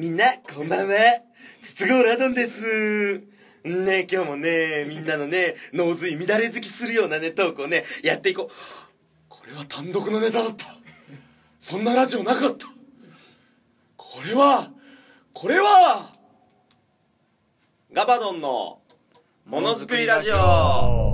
みんな、こんばんは。筒香ラドンです。ね今日もね、みんなのね、脳髄乱れ好きするようなね、トークをね、やっていこう。これは単独のネタだった。そんなラジオなかった。これは、これは、ガバドンのものづくりラジオ。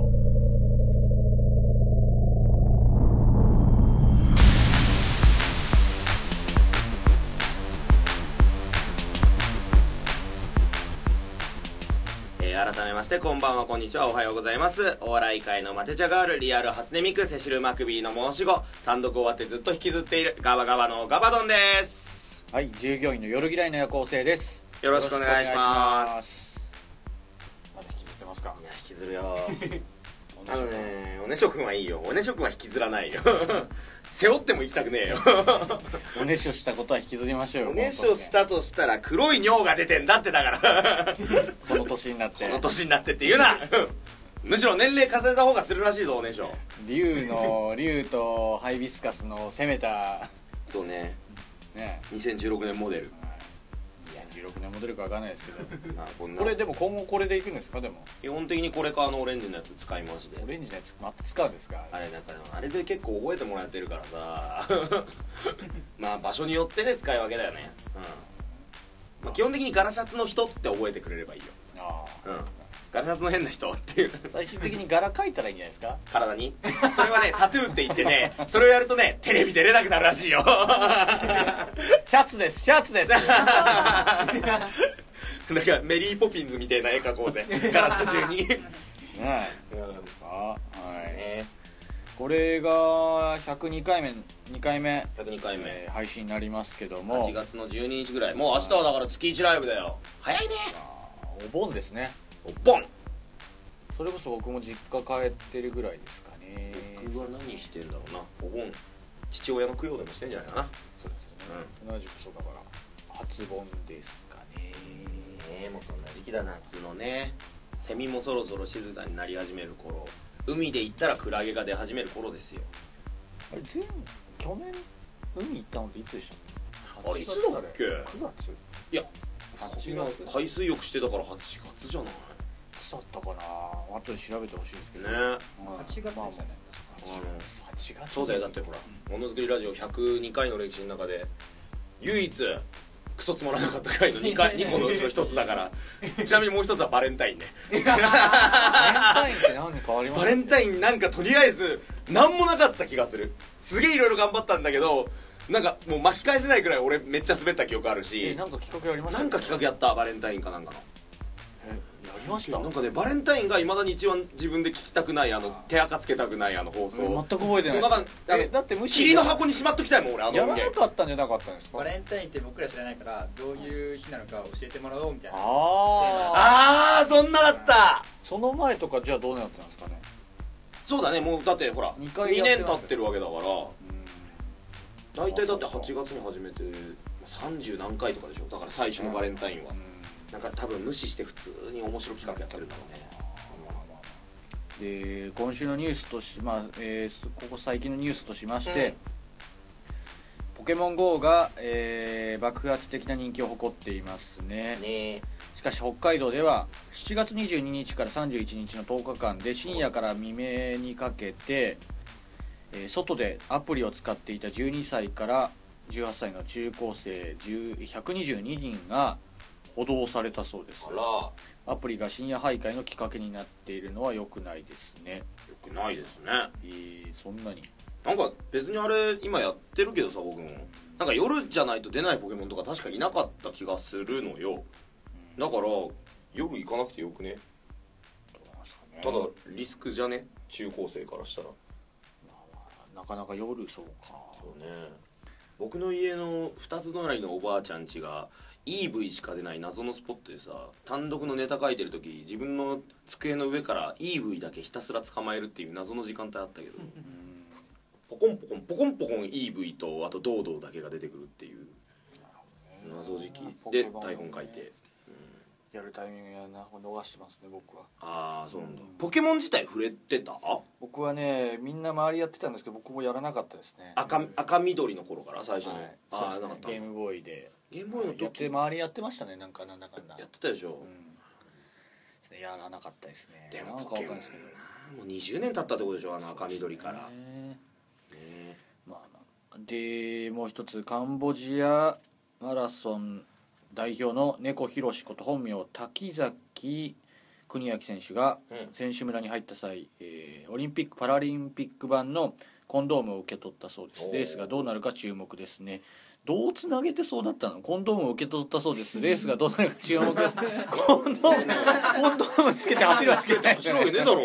してこんばんはこんにちは。おはようございます。お笑い界のマテ茶ガールリアル初音ミクセシルマクビーの申し子。単独終わってずっと引きずっているガバガバのガバドンです。はい、従業員の夜嫌いの夜行性です。よろしくお願いします。す。まだ引きずってます。かい。や引きずるよ。あのねおねしょくんはいいよ。おねしょくんは引きずらないよ背負っても行きたくねえよおねしょしたことは引きずりましょうよ。おねしょしたとしたら黒い尿が出てんだってだからこの年になって。この年になってって言うなむしろ年齢重ねた方がするらしいぞおねしょ竜の竜とハイビスカスの攻めたそうねね。2016年モデル16年モデルかわかんないですけど。あこんなこれでも今後これでいくんですかでも。基本的にこれかあのオレンジのやつ使いましてオレンジのやつまた使うんですか。あれなんかあれで結構覚えてもらってるからさ まあ場所によってね使い分けだよねうん、まあ、基本的にガラシャツの人って覚えてくれればいいよああ。うんガラシャツの変な人っていう最終的に柄描いたらいいんじゃないですか？体に？それはねタトゥーって言ってねそれをやるとねテレビ出れなくなるらしいよシャツです。シャツです。なんかメリーポピンズみたいな絵描こうぜ体中にね。あ、はい。これが102回目2回目102回目えー配信になりますけども8月の12日ぐらいもう明日はだから月1ライブだよ早いねお盆ですねおっぽんそれこそ僕も実家帰ってるぐらいですかね。僕は何してんだろうな。お盆。父親の供養でもしてんじゃないかな。そうですよね、同じくそうだから初盆ですかね。ええもうそんな時期だ夏のね。セミもそろそろ静かになり始める頃。海で行ったらクラゲが出始める頃ですよ。あれ前去年海行ったのっていつでしたあれいつだっけ？9月？いや8月？海水浴してたから8月じゃないい？つだったかな。後で調べてほしいですけど。ね。はい。8月でしたね。まあまあ。8月。そうだよだってほらものづくりラジオ102回の歴史の中で唯一クソつまらなかった回の 2, 回 2個のうちの1つだから。ちなみにもう1つはバレンタインね。バレンタインって何かあります？バレンタインなんかとりあえず何もなかった気がする。すげえいろいろ頑張ったんだけどなんかもう巻き返せないくらい俺めっちゃ滑った記憶あるえしなんか企画やりました？なんか企画やったバレンタインかなんかの。えました。なんかねバレンタインがいまだに一番自分で聞きたくないあの手垢つけたくないあの放送。全く覚えてない。だからあのえだってむしろ霧の箱にしまっときたいもん俺あのやらなかったんじゃなかったんですか？バレンタインって僕ら知らないからどういう日なのか教えてもらおうみたいな。ああああそんなだった。その前とかじゃあどうなってたんですかね？そうだねもうだってほら二2回やってます年経ってるわけだから。大体だって8月に始めて30何回とかでしょ？だから最初のバレンタインは、なんか多分無視して普通に面白い企画やってるんだろうね。で今週のニュースとし、まあえーここ最近のニュースとしまして、うん。ポケモン GO が、えー爆発的な人気を誇っていますね。ね。しかし北海道では7月22日から31日の10日間で深夜から未明にかけて、えー外でアプリを使っていた12歳から18歳の中高生10 122人が補導されたそうです。あアプリが深夜徘徊のきっかけになっているのは良くないですね。くないですね。えー、そんなに。なんか別にあれ今やってるけどさ僕も。なんか夜じゃないと出ないポケモンとか確かいなかった気がするのよ。だから夜行かなくてよくね。ただリスクじゃね？中高生からしたら。なかなか夜そうか。そうね。僕の家の2つ隣のおばあちゃん家が EV しか出ない謎のスポットでさ単独のネタ書いてる時自分の机の上から EV だけひたすら捕まえるっていう謎の時間帯あったけどポコンポコンポコンポコン EV とあとドードーだけが出てくるっていう謎時期。で台本書いて。やるタイミングやな。逃してますね僕は。ああそうなんだ。ポケモン自体触れてた？僕はねみんな周りやってたんですけど僕もやらなかったですね。赤赤緑の頃から最初の、はい。ああそうなかった。ゲームボーイでームボーイのやって時周りやってましたねなんかなんだかんだ。やってたでしょ、うん。やらなかったですね。でもなんかポケモンわかんないですけど。もう20年経ったってことでしょあの赤緑から、ね。ねまあ、でもう一つカンボジアマラソン代表の猫ひろしこと本名滝崎邦明選手がうん。選手村に入った際、えーオリンピック・パラリンピック版のコンドームを受け取ったそうです。おー。レースがどうなるか注目ですねどうつなげてそうなったの？コンドームを受け取ったそうです。レースがどうなるか注目です。コンドームコンドームつけて走るわけない。走るわけねえだろ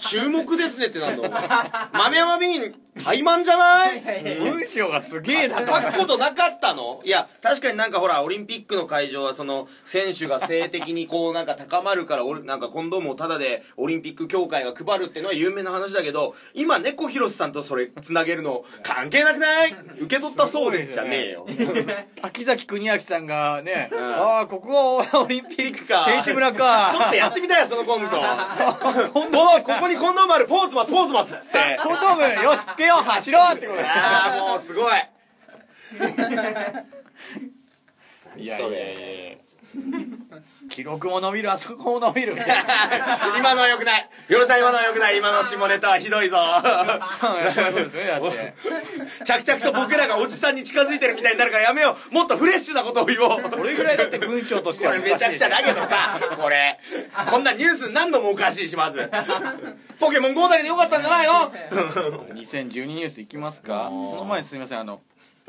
注目ですねってなんだお前豆山ビーン怠慢じゃない？文章がすげえな。書くことなかったの？いや確かになんかほらオリンピックの会場はその選手が性的にこうなんか高まるから俺なんかコンドームをタダでオリンピック協会が配るっていうのは有名な話だけど今猫ひろしさんとそれつなげるの関係なくない？受け取ったそうですじゃねえよ。滝崎邦明さんがね、ん。ああここはオリンピックか。選手村か。ちょっとやってみたいよそのコント。ここにコンドームある。ポーズマスポーズマスっつって。コンドームよしつけよう走ろうってこと ああもうすごい。いやいやいや 記録も伸びるあそこも伸びる 今のはよくない。よろさん今のはよくない。今の下ネタはひどいぞ。着々と僕らがおじさんに近づいてるみたいになるからやめよう。もっとフレッシュなことを言おう。それぐらいだって文章としてこはれめちゃくちゃだけどさこれ。こんなニュースになんのもおかしいしまず。ポケモン GO だけでよかったんじゃないの？2012ニュースいきますか？その前にすみませんあの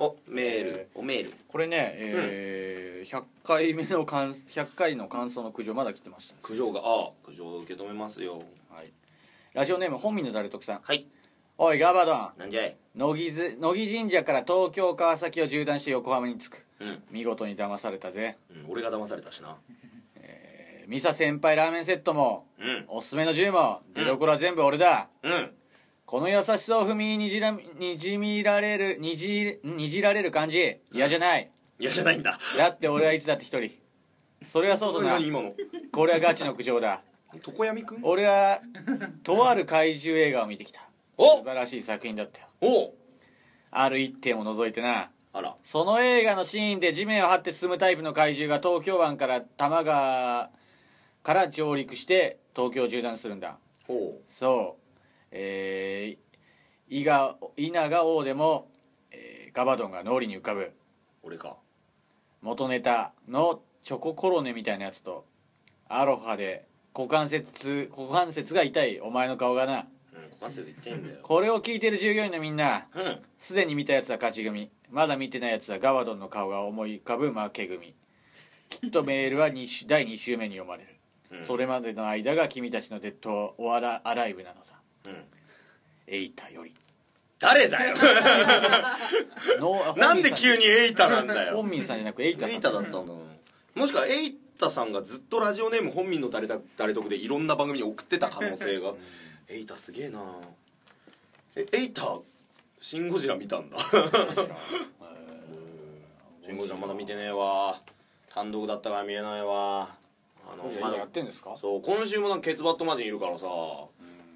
おメール。おメール。これね、えー100回目の感100回の感想の苦情まだ来てまし苦情がああ苦情を受け止めますよ。た、はい、ラジオネーム本民の誰得さん。はい。おいガバドン。なんじゃい？乃木ず乃木神社から東京川崎を縦断して横浜に着く。うん、見事に騙されたぜ、うん、俺が騙されたしな。えーミサ先輩ラーメンセットもうん。おすすめの銃も出どころは全部俺だ、うんこの優しさを踏みにじらにじみられるにじにじられる感じ。嫌じゃない、嫌じゃないんだ。だって俺はいつだって一人。それはそうだな。何今の。これはガチの苦情だ。床闇くん？俺はとある怪獣映画を見てきた。お！素晴らしい作品だったよ。お！うある一点を除いてな。あら。その映画のシーンで地面を張って進むタイプの怪獣が東京湾から多摩川から上陸して東京を縦断するんだ。おう。そうえー、伊賀稲賀王でも、えーガバドンが脳裏に浮かぶ。俺か。元ネタのチョココロネみたいなやつとアロハで股関節股関節が痛いお前の顔がな。うん股関節言ってんだよ。これを聞いてる従業員のみんなうん。すでに見たやつは勝ち組。まだ見てないやつはガバドンの顔が思い浮かぶ負け組。きっとメールは2週第2週目に読まれる、うん。それまでの間が君たちのデッドオアラアライブなのだうん。エイタより。誰だよ。のなんで急にエイタなんだよ。本民さんじゃなくエイタさん。エイタだったんだもしくはエイタさんがずっとラジオネーム本民の誰だ誰得でいろんな番組に送ってた可能性が。エイタすげえな。えエイタシン・ゴジラ見たんだ。シン・ゴジラ。まだ見てねえわ。単独だったから見えないわ。あのまだやってんですか？そう今週もなんかケツバットマジンいるからさ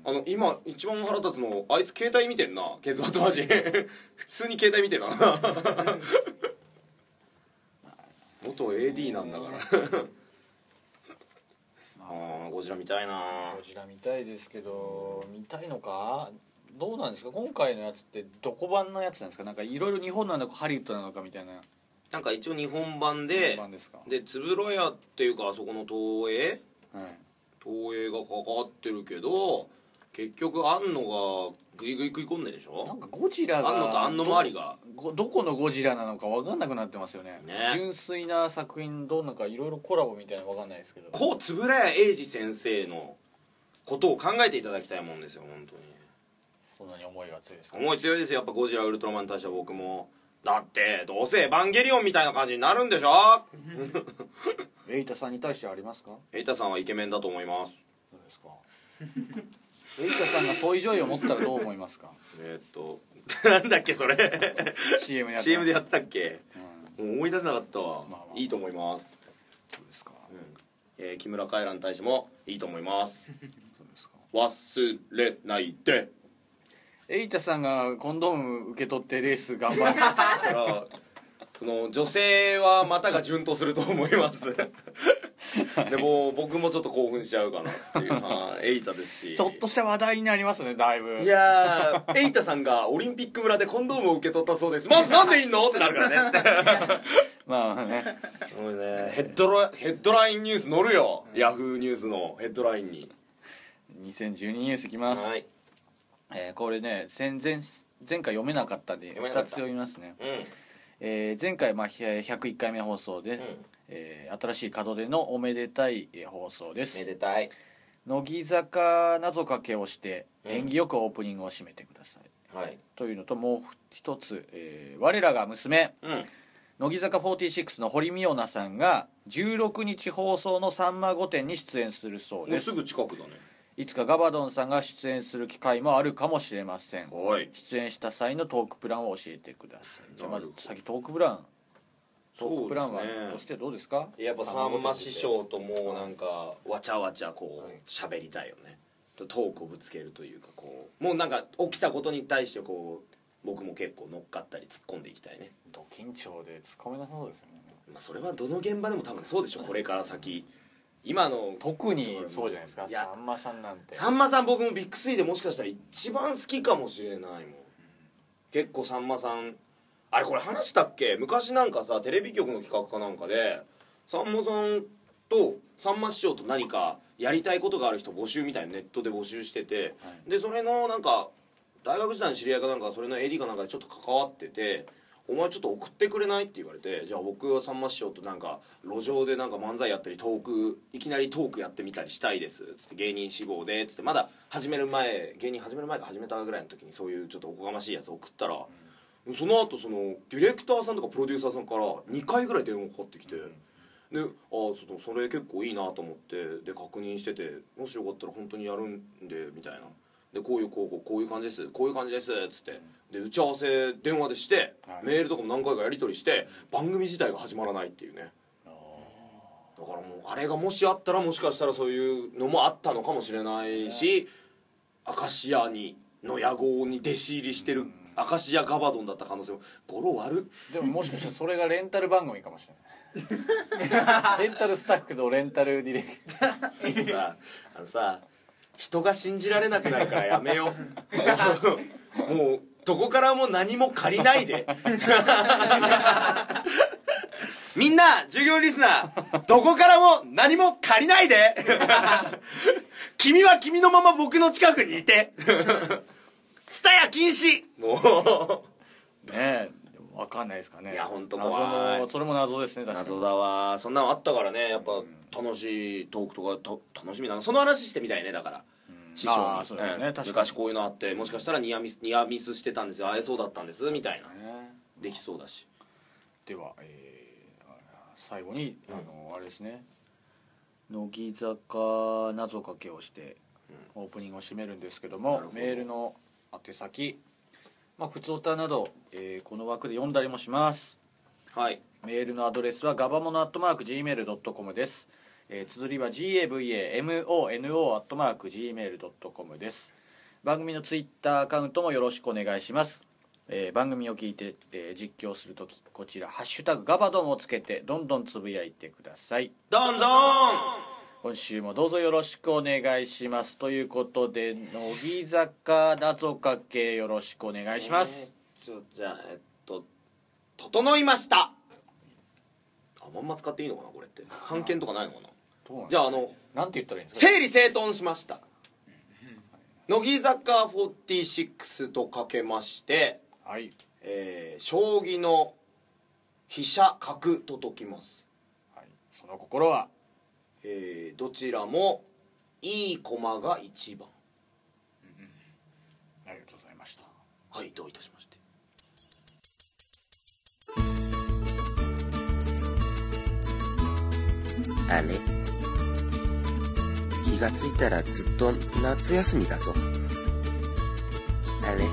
あの今一番腹立つのあいつ携帯見てんな。ケツバットマジ。ン 普通に携帯見てるな。元 AD なんだから。あーゴジラ見たいな。こちら見たいですけど見たいのか？どうなんですか？今回のやつってどこ版のやつなんですか？なんかいろいろ日本なのかハリウッドなのかみたいな。なんか一応日本版で日本版ですか？で円谷っていうかあそこの東映？はい。東映がかかってるけど結局庵野がグイグイ食い込んでるでしょ？なんかゴジラが庵野と庵野周りが。どどこのゴジラなのか分かんなくなってますよね。ね。純粋な作品どうなんかいろいろコラボみたいなの分かんないですけど。こう円谷英二先生のことを考えていただきたいもんですよ本当に。そんなに思いが強いですか？思い強いですよ。やっぱゴジラウルトラマンに対しては僕も。だってどうせエヴァンゲリオンみたいな感じになるんでしょ？エイタさんに対してはありますか？エイタさんはイケメンだと思います。どうですかエイタさんがそういう上位を持ったらどう思いますか？えーっと。なんだっけそれ。CM や CM でやってたっけ？うん。思い出せなかったわ、まあまあ。いいと思います、そうですか？うん。えー木村カエラに対してもいいと思います。忘れないで。エイタさんがコンドーム受け取ってレース頑張る。だからその女性は股が順とすると思いますでも僕もちょっと興奮しちゃうかなっていう。はい。エイタですし。ちょっとした話題になりますねだいぶ。いやーエイタさんがオリンピック村でコンドームを受け取ったそうです。まずなんでいんの？ってなるからね。まあね。もうね。ヘッドラヘッドラインニュース載るよ、ヤフーニュースのヘッドラインに。2012ニュースいきます、はい。えーこれね前前前回読めなかったんで2読めなかった。つ読みますね、うん。えー前回、まあ、ひ101回目放送で、んえー新しい門出のおめでたいえー放送です。めでたい。乃木坂謎かけをしてうん。縁起よくオープニングを締めてください、はい。というのともう一つ、えー我らが娘うん。乃木坂46の堀美央奈さんが16日放送の「さんま御殿」に出演するそうです。すぐ近くだね。いつかガバドンさんが出演する機会もあるかもしれません。はい。出演した際のトークプランを教えてください。じゃあまず先トークプラントークプランはとしてどうですか？やっぱさんま師匠ともうなんかわちゃわちゃこう喋りたいよね。とトークをぶつけるというかこうもうなんか起きたことに対してこう僕も結構乗っかったり突っ込んでいきたいね。ド緊張で突っ込めなさそうですよね。まあそれはどの現場でも多分そうでしょこれから先。今の特にそうじゃないですか？さんまさんなんて。さんまさん僕もビッグスリーでもしかしたら一番好きかもしれないもん。結構さんまさんあれこれ話したっけ？昔なんかさテレビ局の企画かなんかでさんまさんとさんま師匠と何かやりたいことがある人募集みたいなネットで募集してて、でそれのなんか大学時代の知り合いかなんかそれの AD かなんかでちょっと関わってて「お前ちょっと送ってくれない?」って言われて。じゃあ僕はさんま師匠となんか路上でなんか漫才やったりトークいきなりトークやってみたりしたいです。つって芸人志望で。つってまだ始める前芸人始める前か始めたぐらいの時にそういうちょっとおこがましいやつ送ったら、その後そのディレクターさんとかプロデューサーさんから2回ぐらい電話かかってきて。でああそれ結構いいなと思ってで確認しててもしよかったら本当にやるんでみたいな。でこういうこうこうこういう感じです。こういう感じです。っつって。で打ち合わせ電話でして、はい。メールとかも何回かやり取りして番組自体が始まらないっていうね。だからもうあれがもしあったらもしかしたらそういうのもあったのかもしれないし、明石家にの野号に弟子入りしてる明石家ガバドンだった可能性も。語呂悪っ。でももしかしたらそれがレンタル番組かもしれない。レンタルスタッフとレンタルディレクター。さあのさ人が信じられなくなるからやめよう。もうどこからも何も借りないで。みんな従業員リスナーどこからも何も借りないで。君は君のまま僕の近くにいて。ツタヤ禁止。もう。ねえ分かんないですかね。いやほんと謎怖い。のそれも謎ですね謎だわ。そんなのあったからねやっぱ楽しいトークとかと楽しみな。のその話してみたいねだから。師匠に。そうね。うん。確かに。昔こういうのあってもしかしたらニアミスニアミスしてたんですよ。会えそうだったんですみたいな。ね。できそうだし。では、えー最後に、あのあれですね。乃木坂謎かけをして、オープニングを締めるんですけどもメールの宛先まあ普通歌など、えーこの枠で読んだりもします。はい。メールのアドレスはガバモノアットマーク Gmail.com です、えー、綴りは GAVAMONO アットマーク Gmail.com です。番組のツイッターアカウントもよろしくお願いします、えー番組を聞いて、えー実況するときこちら「ハッシュタグガバドン」をつけてどんどんつぶやいてください。どんどん今週もどうぞよろしくお願いします。ということで乃木坂謎かけよろしくお願いします、えーじゃあえっと整いました。あまんま使っていいのかなこれって。判件とかないのかな。じゃああのなんて言ったらいいんですか？整理整頓しました。乃木坂46とかけましてはい。えー将棋の飛車角と解きます、はい。その心は？えーどちらもいい駒が1番。ありがとうございました。はいどういたしまして。あれ気がついたらずっと夏休みだぞ。あれ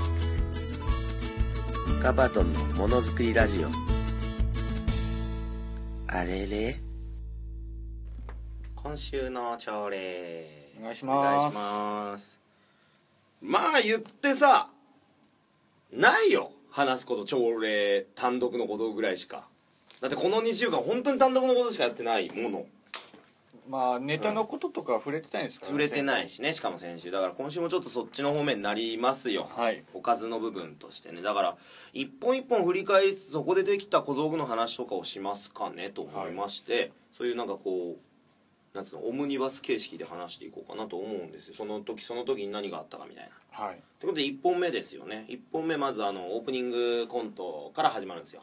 ガバドンのものづくりラジオ。あれれ？今週の朝礼。お願いしおますます。まあ言ってさないよ。話すこと朝礼単独のことぐらいしか。だってこの2週間本当に単独のことしかやってないもの。まあネタのこととか触れてないんですか触れてないしねしかも先週。だから今週もちょっとそっちの方面になりますよ。はい。おかずの部分としてね。だから一本一本振り返りつつそこでできた小道具の話とかをしますかねと思いまして、そういうなんかこうなんつうのオムニバス形式で話していこうかなと思うんですよ。その時その時に何があったかみたいな。はい。ということで1本目ですよね。1本目まずあのオープニングコントから始まるんですよ。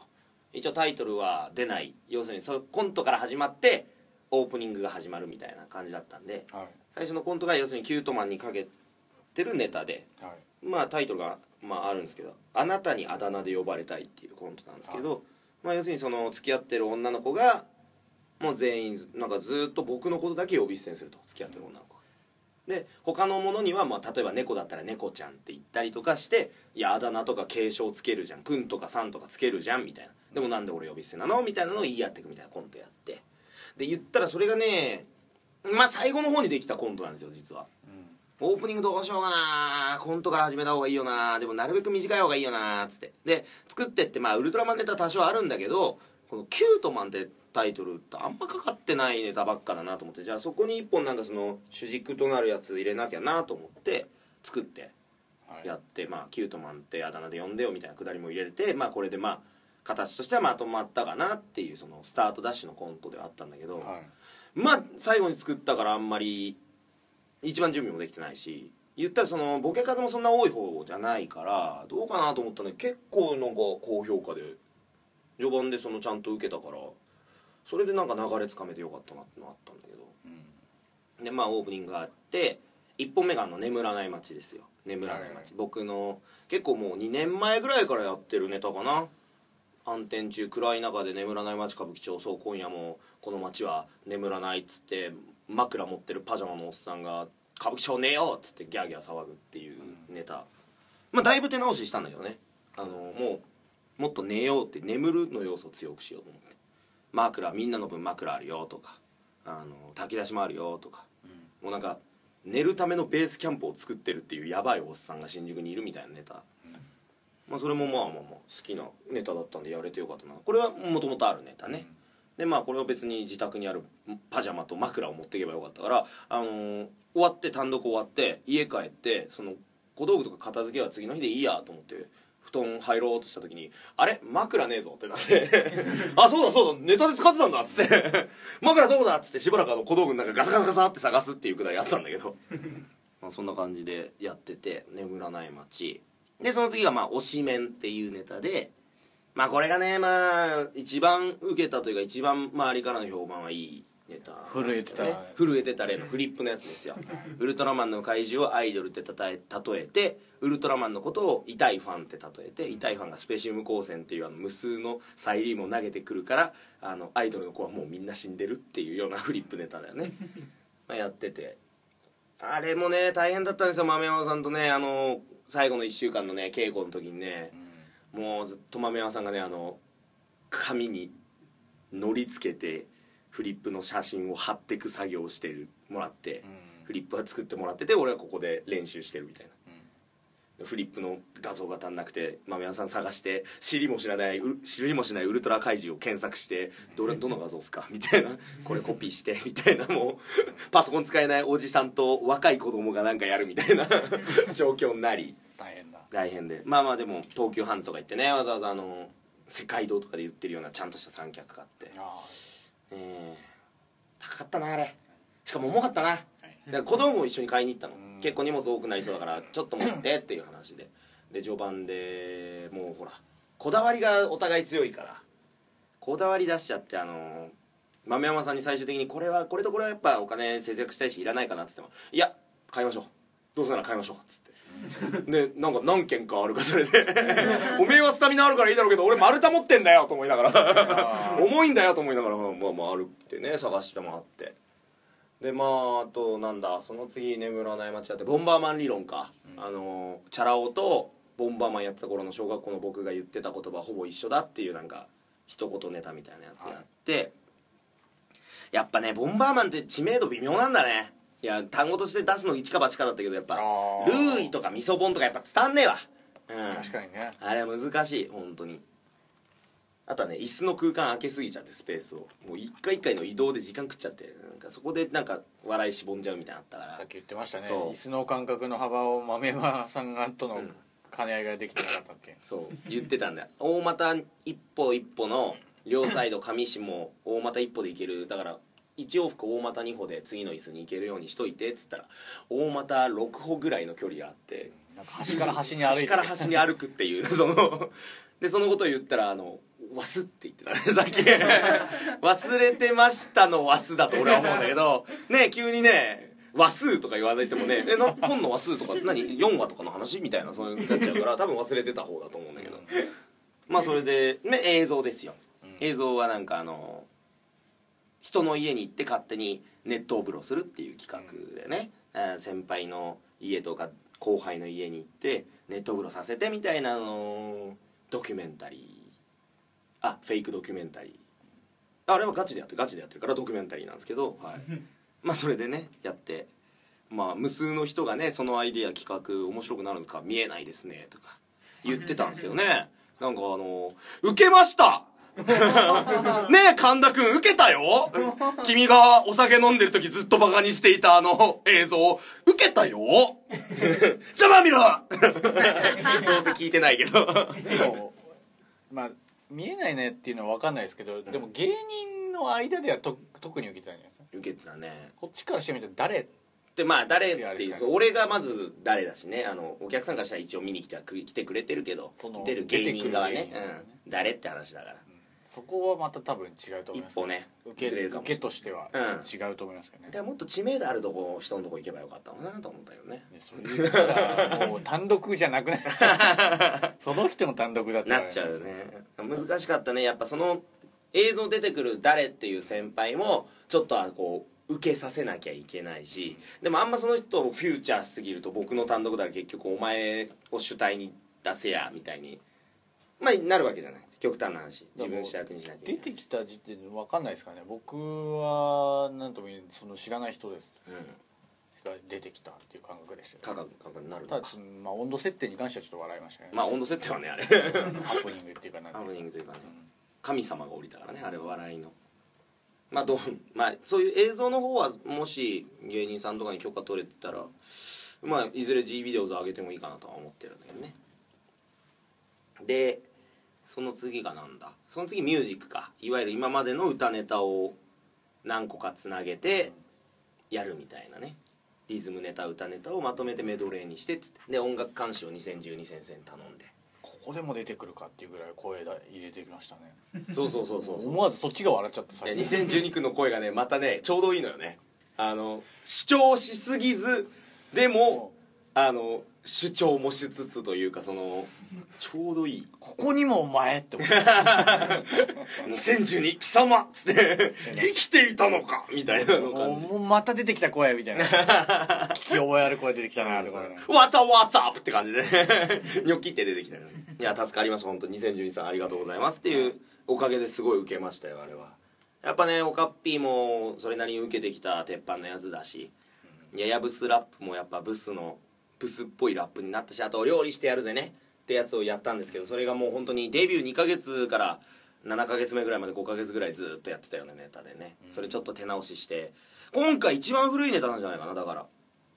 一応タイトルは出ない。要するにそのコントから始まってオープニングが始まるみたいな感じだったんではい。最初のコントが要するにキュートマンにかけてるネタではい。まあタイトルが、まあ、あるんですけど「あなたにあだ名で呼ばれたい」っていうコントなんですけど、まあ、要するにその付き合ってる女の子がもう全員なんかずっと僕のことだけ呼び捨てにすると付き合ってる女の子が。で他のものには、まあ、例えば猫だったら猫ちゃんって言ったりとかしていやあだ名とか継承つけるじゃんくんとかさんとかつけるじゃんみたいな。でもなんで俺呼び捨てなのみたいなのを言い合っていくみたいなコントやって。で言ったらそれがねまあ最後の方にできたコントなんですよ実は。オープニングどうしようかなコントから始めた方がいいよなでもなるべく短い方がいいよなつって。で作ってってまあウルトラマンネタ多少あるんだけどこの「キュートマン」ってタイトルってあんまかかってないネタばっかだなと思ってじゃあそこに一本なんかその主軸となるやつ入れなきゃなと思って作ってはい。やって、まあキュートマンってあだ名で呼んでよみたいなくだりも入れてまあこれでまあ形としてはまとまったかなっていうそのスタートダッシュのコントではあったんだけど、はい。まあ最後に作ったからあんまり一番準備もできてないし言ったらそのボケ数もそんな多い方じゃないからどうかなと思ったんだけど結構なんか高評価で序盤でそのちゃんと受けたからそれでなんか流れつかめてよかったなってのあったんだけど。うん。でまあオープニングがあって1本目があの眠らない街ですよ。眠らない街、はい僕の結構もう2年前ぐらいからやってるネタかな。暗転中暗い中で眠らない街歌舞伎町。そう今夜もこの街は眠らないっつって枕持ってるパジャマのおっさんが歌舞伎町寝ようっつってギャーギャー騒ぐっていうネタ、まあだいぶ手直ししたんだけどね。あのもうもっと寝ようって眠るの要素を強くしようと思って。枕みんなの分枕あるよとかあの炊き出しもあるよとか。もうなんか寝るためのベースキャンプを作ってるっていうやばいおっさんが新宿にいるみたいなネタ、まあそれもまあまあまあ好きなネタだったんでやれてよかったな。これはもともとあるネタね、でまあこれを別に自宅にあるパジャマと枕を持っていけばよかったから、あのー終わって単独終わって家帰ってその小道具とか片付けは次の日でいいやと思って布団入ろうとした時に「あれ？枕ねえぞ」ってなって「あそうだそうだ。ネタで使ってたんだ」っつって「枕どこだ?」っつってしばらくあの小道具の中ガサガサガサって探すっていうくだりあったんだけど。まあそんな感じでやってて「眠らない街」でその次がまあ「推しメン」っていうネタでまあこれがねまあ一番受けたというか一番周りからの評判はいいネタなんですけどね震震えてた例のフリップのやつですよ。ウルトラマンの怪獣をアイドルってたたえ例えてウルトラマンのことを痛いファンって例えて痛いファンがスペシウム光線っていうあの無数のサイリウムを投げてくるからあのアイドルの子はもうみんな死んでるっていうようなフリップネタだよね。まあやってて。あれもね大変だったんですよ豆山さんとね。あの最後の1週間のね稽古の時にねもうずっと豆山さんがねあの紙に乗り付けてフリップの写真を貼ってく作業をしてるもらって、フリップは作ってもらってて俺はここで練習してるみたいな、フリップの画像が足んなくて豆山さん探して知りも知らないう知りもしないウルトラ怪獣を検索してどれどの画像っすか？みたいな。これコピーしてみたいな。もうパソコン使えないおじさんと若い子供がなんかやるみたいな。状況になり。大変だ。大変で。まあまあでも東急ハンズとか行ってねわざわざあの世界堂とかで言ってるようなちゃんとした三脚買って。あえー高かったなあれ。しかも重かったな、だから小道具も一緒に買いに行ったの、うん。結構荷物多くなりそうだからちょっと持ってっていう話で。で序盤でもうほらこだわりがお互い強いからこだわり出しちゃってあの豆山さんに最終的にこれはこれとこれはやっぱお金節約したいしいらないかなっつってもいや買いましょう。どうせなら買いましょう」っつってでなんか何件かあるからそれで「おめえはスタミナあるからいいだろうけど俺丸太持ってんだよ」と思いながら。重いんだよと思いながら。まあまあ歩ってね探してもらって。でまああとなんだその次眠らない街やってボンバーマン理論か、あのチャラ男とボンバーマンやってた頃の小学校の僕が言ってた言葉ほぼ一緒だっていうなんか一言ネタみたいなやつやって、やっぱねボンバーマンって知名度微妙なんだねいや単語として出すの一か八かだったけどやっぱ。ルーイとか味噌本とかやっぱ伝わんねえわ。うん。確かにね。あれは難しい本当に。あとはね椅子の空間空けすぎちゃってスペースを。もう一回一回の移動で時間食っちゃってなんかそこでなんか笑いしぼんじゃうみたいなのあったから。さっき言ってましたね。椅子の感覚の幅を豆山さんがとのうん。兼ね合いができてなかったっけ？そう。言ってたんだよ。大股一歩一歩の両サイド上下大股一歩で行ける。だから1往復大股2歩で次の椅子に行けるようにしといてっつったら大股6歩ぐらいの距離があって端から端に歩端から端に歩くっていう そのでそのことを言ったらあの「わす」って言ってたね さっき。忘れてましたの「わす」だと俺は思うんだけどね急にね「和数」とか言われてもね「えな本の和数とか何？4話とかの話?」みたいなそういうのになっちゃうから多分忘れてた方だと思うんだけど。まあそれで、ね、映像ですよ。映像はなんかあの人の家に行って勝手に熱湯風呂するっていう企画でね、えー先輩の家とか後輩の家に行って熱湯風呂させてみたいなあのドキュメンタリー。あフェイクドキュメンタリー。あれはガチでやってガチでやってるからドキュメンタリーなんですけど、はい、まあそれでねやってまあ無数の人がねそのアイデア企画面白くなるんですか？見えないですねとか言ってたんですけどね。なんかあの受けましたねえ神田君受けたよ。君がお酒飲んでる時ずっとバカにしていたあの映像受けたよ。ざまあ見ろ。どうせ聞いてないけど。まあ見えないねっていうのは分かんないですけど、でも芸人の間ではと特に受けてたんじゃないですか？受けてたね。こっちからしてみたら誰でまあ誰っていう。俺がまず誰だしね。あのお客さんからしたら一応見に来ては来てくれてるけど出る芸人側ね。ね。うん、誰って話だからそこはまた多分違うと思います一歩ね受け受けとしてはうん。違うと思いますけどね。だからもっと知名度あるとこ人のとこ行けばよかったのかなと思ったよね。ねそれう単独じゃなくないその人の単独だったらなっちゃうよね。難しかったね。やっぱその映像出てくる誰っていう先輩もちょっとはこう受けさせなきゃいけないし。でもあんまその人をフューチャーしすぎると僕の単独だら結局お前を主体に出せやみたいにまあなるわけじゃない極端な話自分主役にしなきゃいけ出ない。てきた時点で分かんないですかね。僕は何とも言えその知らない人です。うん。が出てきたっていう感覚でしたよ価格価格になるただまあ温度設定に関してはちょっと笑いましたね。まあ温度設定はねあれ。ハプニングっていうかなんてハいうかプニングというかね。神様が降りたからねあれは笑いの。まあどうまあそういう映像の方はもし芸人さんとかに許可取れてたらまあいずれ G ビデオズ上げてもいいかなとは思ってるんだけどね。でその次がなんだ？その次ミュージックか。いわゆる今までの歌ネタを何個かつなげてやるみたいなね。リズムネタ歌ネタをまとめてメドレーにしてっつって。で音楽監視を2012先生に頼んで。ここでも出てくるかっていうぐらい声だ入れてきましたね。そうそうそうそう思わずそっちが笑っちゃったいや最初2012君の声がねまたねちょうどいいのよね。あの主張しすぎずでもあの主張もしつつというかそのちょうどいい。ここにもお前って思って2012貴様っつって 生きていたのかみたいなのも感じうもうまた出てきた声みたいな。聞き覚えある声出てきたなとかね「What's up What's up」って感じで。ね ニョキって出てきたよね。いや助かりました本当2012さんありがとうございますっていうおかげですごい受けましたよあれは。やっぱねおかっぴーもそれなりに受けてきた鉄板のやつだしややブスラップもやっぱブスのブスっぽいラップになったしあと料理してやるぜね。ってやつをやったんですけどそれがもう本当にデビュー2ヶ月から7ヶ月目ぐらいまで5ヶ月ぐらいずっとやってたよねネタでね。それちょっと手直しして。今回一番古いネタなんじゃないかなだから。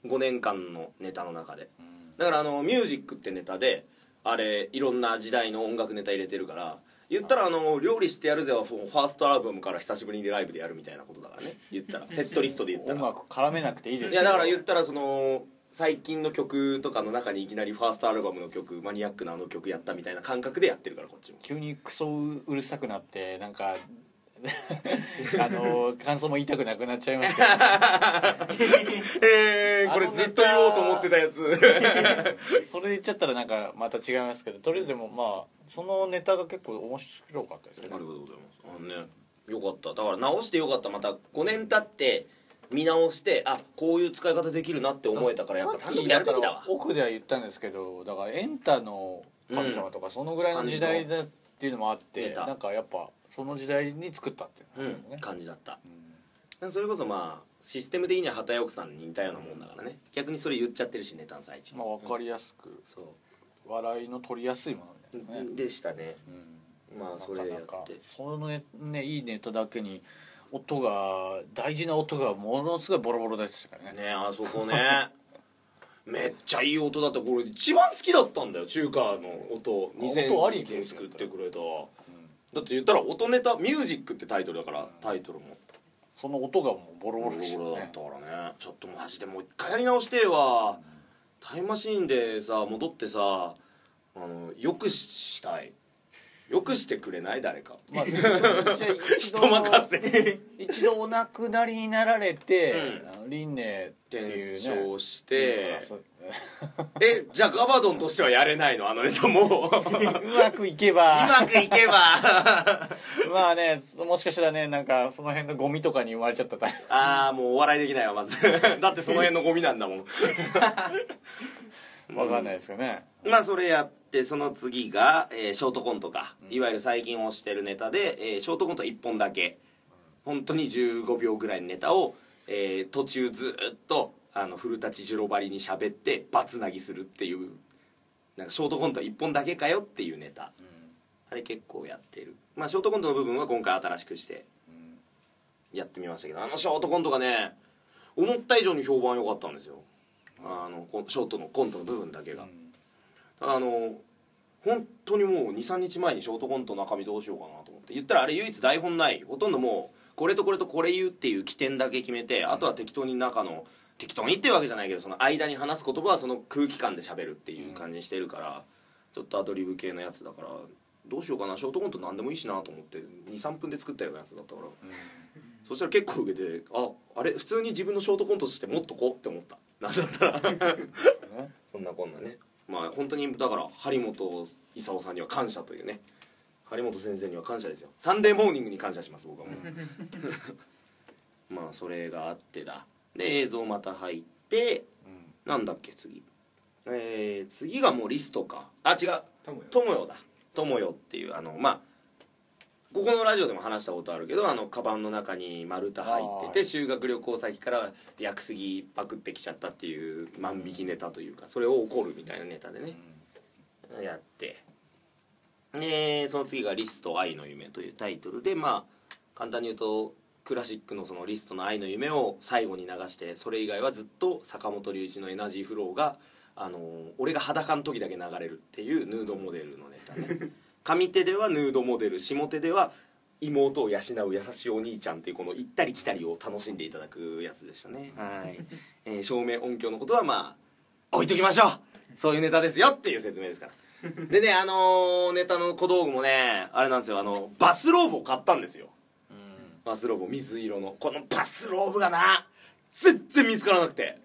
5年間のネタの中で。だからあのミュージックってネタであれいろんな時代の音楽ネタ入れてるから言ったらあの料理してやるぜはファーストアルバムから久しぶりにライブでやるみたいなことだからね。言ったら。セットリストで言ったら。音楽絡めなくていいですいやだから言ったらその最近の曲とかの中にいきなりファーストアルバムの曲マニアックなあの曲やったみたいな感覚でやってるからこっちも。急にクソうるさくなってなんかあの感想も言いたくなくなっちゃいました えー、これずっと言おうと思ってたやつ。それ言っちゃったらなんかまた違いますけどとりあえずでもまあそのネタが結構面白かったですよね。ありがとうございます。あのねよかった。だから直してよかった。また5年経って見直してあこういう使い方できるなって思えたからやっぱ単独やるべきだわ。奥では言ったんですけどだからエンタの神様とかそのぐらいの時代だっていうのもあって、ネタなんかやっぱその時代に作ったっていううん感じだった。うんそれこそまあシステム的には畑岡さんに似たようなもんだからね。逆にそれ言っちゃってるしネタの最中まあ分かりやすく。そう。笑いの取りやすいものみたいなね、でしたね。うん。まあそれやって。そのねねいいネタだけに音が大事な音がものすごいボロボロでしたからね。ねあそこね。めっちゃいい音だったこれ一番好きだったんだよ中華の音。音あり2019作ってくれた。だって言ったら音ネタミュージックってタイトルだからタイトルも。その音がもうボロボボロロでしたね。ボロだったからね。ちょっとマジでもう一回やり直してえわタイムマシーンでさ戻ってさあのよくしたいよくしてくれない？誰か。まあ、人任せ。一度お亡くなりになられて、うん。輪廻っていうね転生して。えじゃあガバドンとしてはやれないの？あのネタも。ううまくいけば。うまくいけば。まあねもしかしたらねなんかその辺のゴミとかに生まれちゃったタイああもうお笑いできないわまず。だってその辺のゴミなんだもん。わかんないですよね、まあそれやってその次が、えーショートコントか、いわゆる最近推してるネタで、えーショートコント1本だけ。本当に15秒ぐらいのネタを、えー途中ずっとあの古舘ジロバリに喋ってバツなぎするっていうなんかショートコント1本だけかよっていうネタ。あれ結構やってる。まあショートコントの部分は今回新しくしてやってみましたけどあのショートコントがね思った以上に評判良かったんですよ。あのこショートのコントの部分だけが、ただあの本当にもう23日前にショートコントの中身どうしようかなと思って言ったらあれ唯一台本ない。ほとんどもうこれとこれとこれ言うっていう起点だけ決めてあとは適当に中の適当にっていうわけじゃないけどその間に話す言葉はその空気感で喋るっていう感じにしてるから、ちょっとアドリブ系のやつだからどうしようかな。ショートコント何でもいいしなと思って23分で作ったようなやつだったから、そしたら結構受けてああれ？普通に自分のショートコントとしてもっとこうって思った。なんだったら。そんなこんなねまあ本当にだから張本勲さんには感謝というね。張本先生には感謝ですよ。サンデーモーニングに感謝します僕はもう。まあそれがあってだ。で映像また入ってなんだっけ次。えー、次がもうリストか。あ違う。友よだ。友よっていうあのまあここのラジオでも話したことあるけどあのカバンの中に丸太入ってて修学旅行先から屋久杉パクってきちゃったっていう万引きネタというかそれを怒るみたいなネタでね、やって。でその次が「リスト愛の夢」というタイトルでまあ簡単に言うとクラシックのそのリストの愛の夢を最後に流してそれ以外はずっと坂本龍一のエナジーフローがあの俺が裸の時だけ流れるっていうヌードモデルのネタね 上手ではヌードモデル下手では妹を養う優しいお兄ちゃんっていうこの行ったり来たりを楽しんでいただくやつでしたね。はい、えー照明音響のことはまあ置いときましょう。そういうネタですよっていう説明ですから。でねあのーネタの小道具もねあれなんですよ。あのバスローブを買ったんですよ。バスローブ水色の。このバスローブがな全然見つからなくて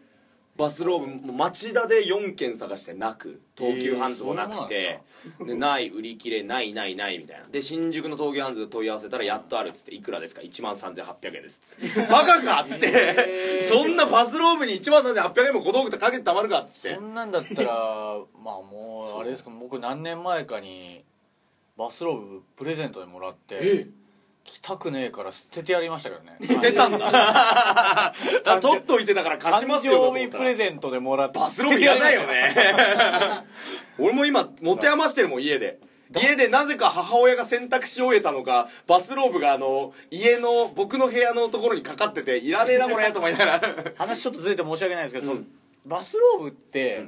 バスローブ町田で4軒探してなく東急ハンズもなくて、でない売り切れないないないみたいな。で新宿の東急ハンズで問い合わせたらやっとあるっつっていくらですか？1万3800円です。っつってバカかっつって。そんなバスローブに1万3800円も小道具ってかけてたまるかっつって。そんなんだったら まあもうあれですか？僕何年前かにバスローブプレゼントでもらってえ着たくねえから捨ててやりましたからね。捨てたんだ。取っといてだから貸しますよ誕生日プレゼントでもらってバスローブいらないよね。俺も今持て余してるもん家で。家でなぜか母親が洗濯し終えたのかバスローブがあの家の僕の部屋のところにかかってていらねえなこれと思いながら。話ちょっとずれて申し訳ないですけど、うん。バスローブって、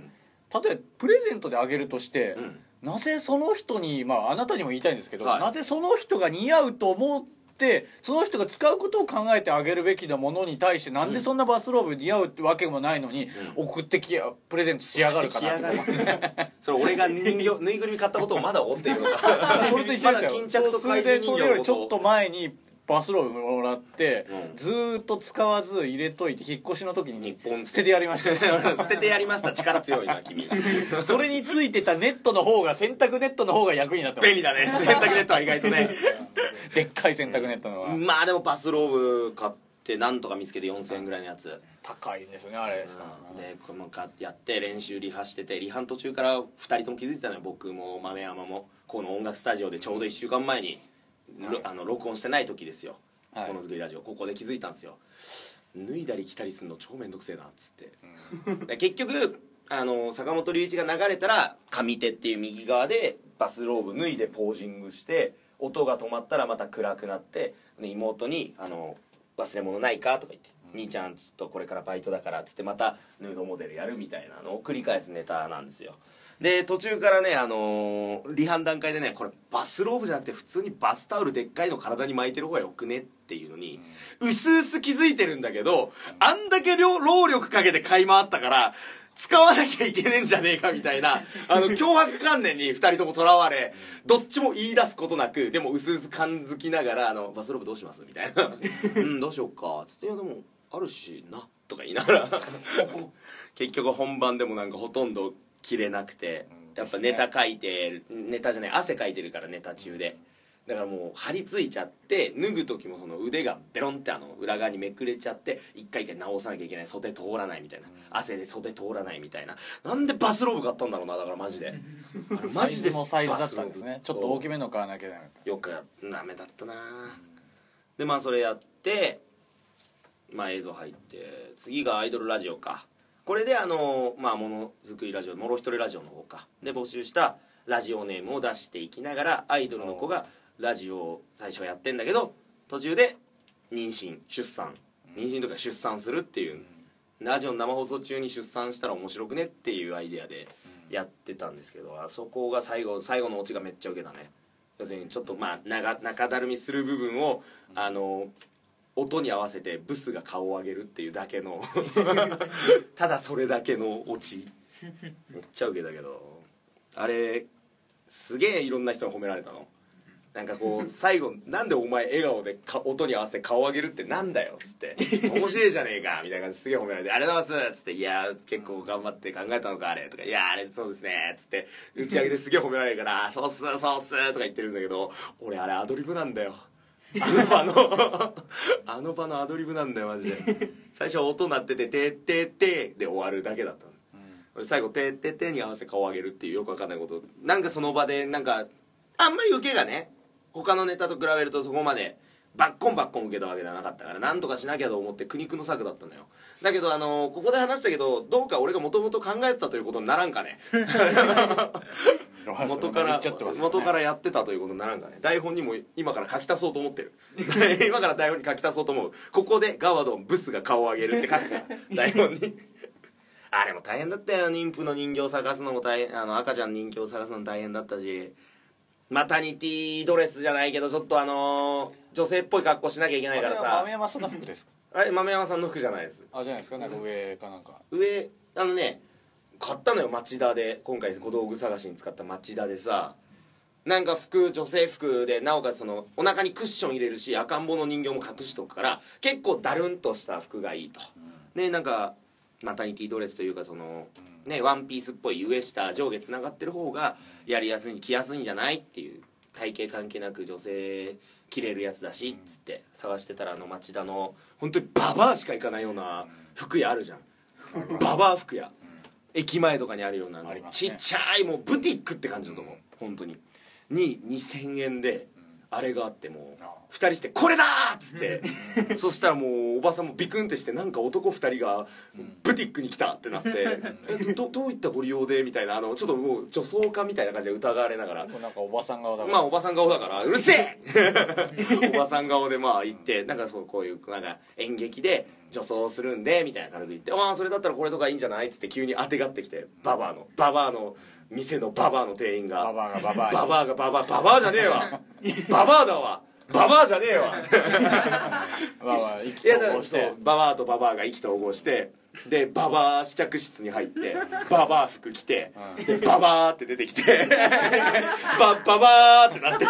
例えばプレゼントであげるとして、うんなぜその人にまああなたにも言いたいんですけど、はい。なぜその人が似合うと思ってその人が使うことを考えてあげるべきなものに対してなんでそんなバスローブ似合うってわけもないのに、送ってきやプレゼントしやがるかなとか来やがるそれ俺が人形ぬいぐるみ買ったことをまだ思っているのか。それと一緒ですだ巾着と怪それでそれよりちょっと前にバスローブもらって、うん。ずーっと使わず入れといて引っ越しの時に日本捨ててやりました。捨ててやりました。力強いな君。それについてたネットの方が洗濯ネットの方が役になってます。便利だね。洗濯ネットは意外とね。でっかい洗濯ネットの方が。まあでもバスローブ買ってなんとか見つけて4000円ぐらいのやつ。高いですねあれ。うん。でこの買ってやって練習リハしててリハの途中から2人とも気づいてたのよ。僕も豆山も。この音楽スタジオでちょうど1週間前に、ろあの録音してない時ですよ、はい。この作りラジオ。ここで気づいたんですよ。脱いだり着たりするの超めんどくせえなっつって、で結局あの坂本龍一が流れたら上手っていう右側でバスローブ脱いでポージングして音が止まったらまた暗くなってで妹にあの「忘れ物ないか?」とか言って「兄ちゃんちょっとこれからバイトだから」っつってまたヌードモデルやるみたいなのを繰り返すネタなんですよで途中からねあのーリハン段階でねこれバスローブじゃなくて普通にバスタオルでっかいの体に巻いてる方がよくねっていうのに、うすうす気づいてるんだけどあんだけ労力かけて買い回ったから使わなきゃいけねえんじゃねえかみたいなあの脅迫観念に2人ともとらわれどっちも言い出すことなくでもうすうす感づきながらあの「バスローブどうします?」みたいな「うんどうしようか」つって「いやでもあるしな」とか言いながら。結局本番でもなんかほとんど着れなくて。やっぱネタ書いてネタじゃない汗かいてるからネタ中で。だからもう張り付いちゃって脱ぐ時もその腕がベロンってあの裏側にめくれちゃって一回一回直さなきゃいけない袖通らないみたいな。汗で袖通らないみたいな。なんでバスローブ買ったんだろうなだからマジで。マジでサイズもサイズだったんですね。バスローブ。ちょっと大きめの買わなきゃいけなかったよくやダメだったな。でまあそれやってまあ映像入って次がアイドルラジオか。これであのまあものづくりラジオもろひとりラジオの方か。で募集したラジオネームを出していきながらアイドルの子がラジオを最初はやってんだけど途中で妊娠出産。妊娠とか出産するっていうラジオの生放送中に出産したら面白くねっていうアイデアでやってたんですけどあそこが最後最後のオチがめっちゃウケたね。要するにちょっとまあ長中だるみする部分をあの音に合わせてブスが顔を上げるっていうだけの。ただそれだけのオチ。めっちゃウケたけど。あれすげえいろんな人に褒められたの。なんかこう最後「なんでお前笑顔でか音に合わせて顔上げるってなんだよ」っつって「面白いじゃねえか」みたいな感じですげえ褒められて「ありがとうございます」っつって「いや結構頑張って考えたのかあれ」とか「いやあれそうですね」っつって打ち上げですげえ褒められるから「そうっすそうっす」とか言ってるんだけど俺あれアドリブなんだよ あの場のあの場のアドリブなんだよマジで。最初音鳴ってて「ててて」で終わるだけだったの。俺最後「ててて」に合わせ顔上げるっていうよくわかんないこと。なんかその場でなんかあんまり受けがね他のネタと比べるとそこまでバッコンバッコン受けたわけではなかったからなんとかしなきゃと思って苦肉の策だったのよ。だけどあのここで話したけどどうか俺がもともと考えてたということにならんかね？元からね。元からやってたということにならんかね？台本にも今から書き足そうと思ってる。今から台本に書き足そうと思う。ここでガワドンブスが顔を上げるって書くから 台本に。あれも大変だったよ。妊婦の人形探すのも大変あの赤ちゃんの人形探すのも大変だったしマタニティドレスじゃないけどちょっとあのー女性っぽい格好しなきゃいけないからさ。豆山さんの服ですか？あれ豆山さんの服じゃないです。あじゃないですか？なんか上かなんか。上あのね買ったのよ町田で。今回小道具探しに使った町田でさ。なんか服女性服でなおかつそのお腹にクッション入れるし赤ん坊の人形も隠しとくから結構ダルンとした服がいいと、でなんかマタニティドレスというかその、ねワンピースっぽい上下上下つながってる方がやりやすい着やすいんじゃないっていう体型関係なく女性着れるやつだしっつって探してたらあの町田の本当にババアしか行かないような服屋あるじゃん。ババア服屋。駅前とかにあるようなちっちゃいもうブティックって感じのとこ本当に。に2000円であれがあってもうあ2人して「これだ!」っつってそしたらもうおばさんもビクンってしてなんか男2人がブティックに来たってなって「えどどういったご利用で?」みたいなあのちょっともう女装家みたいな感じで疑われながらなんかおばさん顔だからまあおばさん顔だからうるせえ おばさん顔でまあ行ってなんかそうこういうなんか演劇で女装するんでみたいな軽く言って「ああそれだったらこれとかいいんじゃない?」っつって急に当てがってきてババアのババアの店のババアの店員が。ババアがババアに。ババアがババアババアじゃねえわ。ババアだわババアじゃねえわ。まあまあ意気いやだ投合しそうババアとババアが意気投合してでババア試着室に入ってババア服着てうん。でババアって出てきて バババアってなって。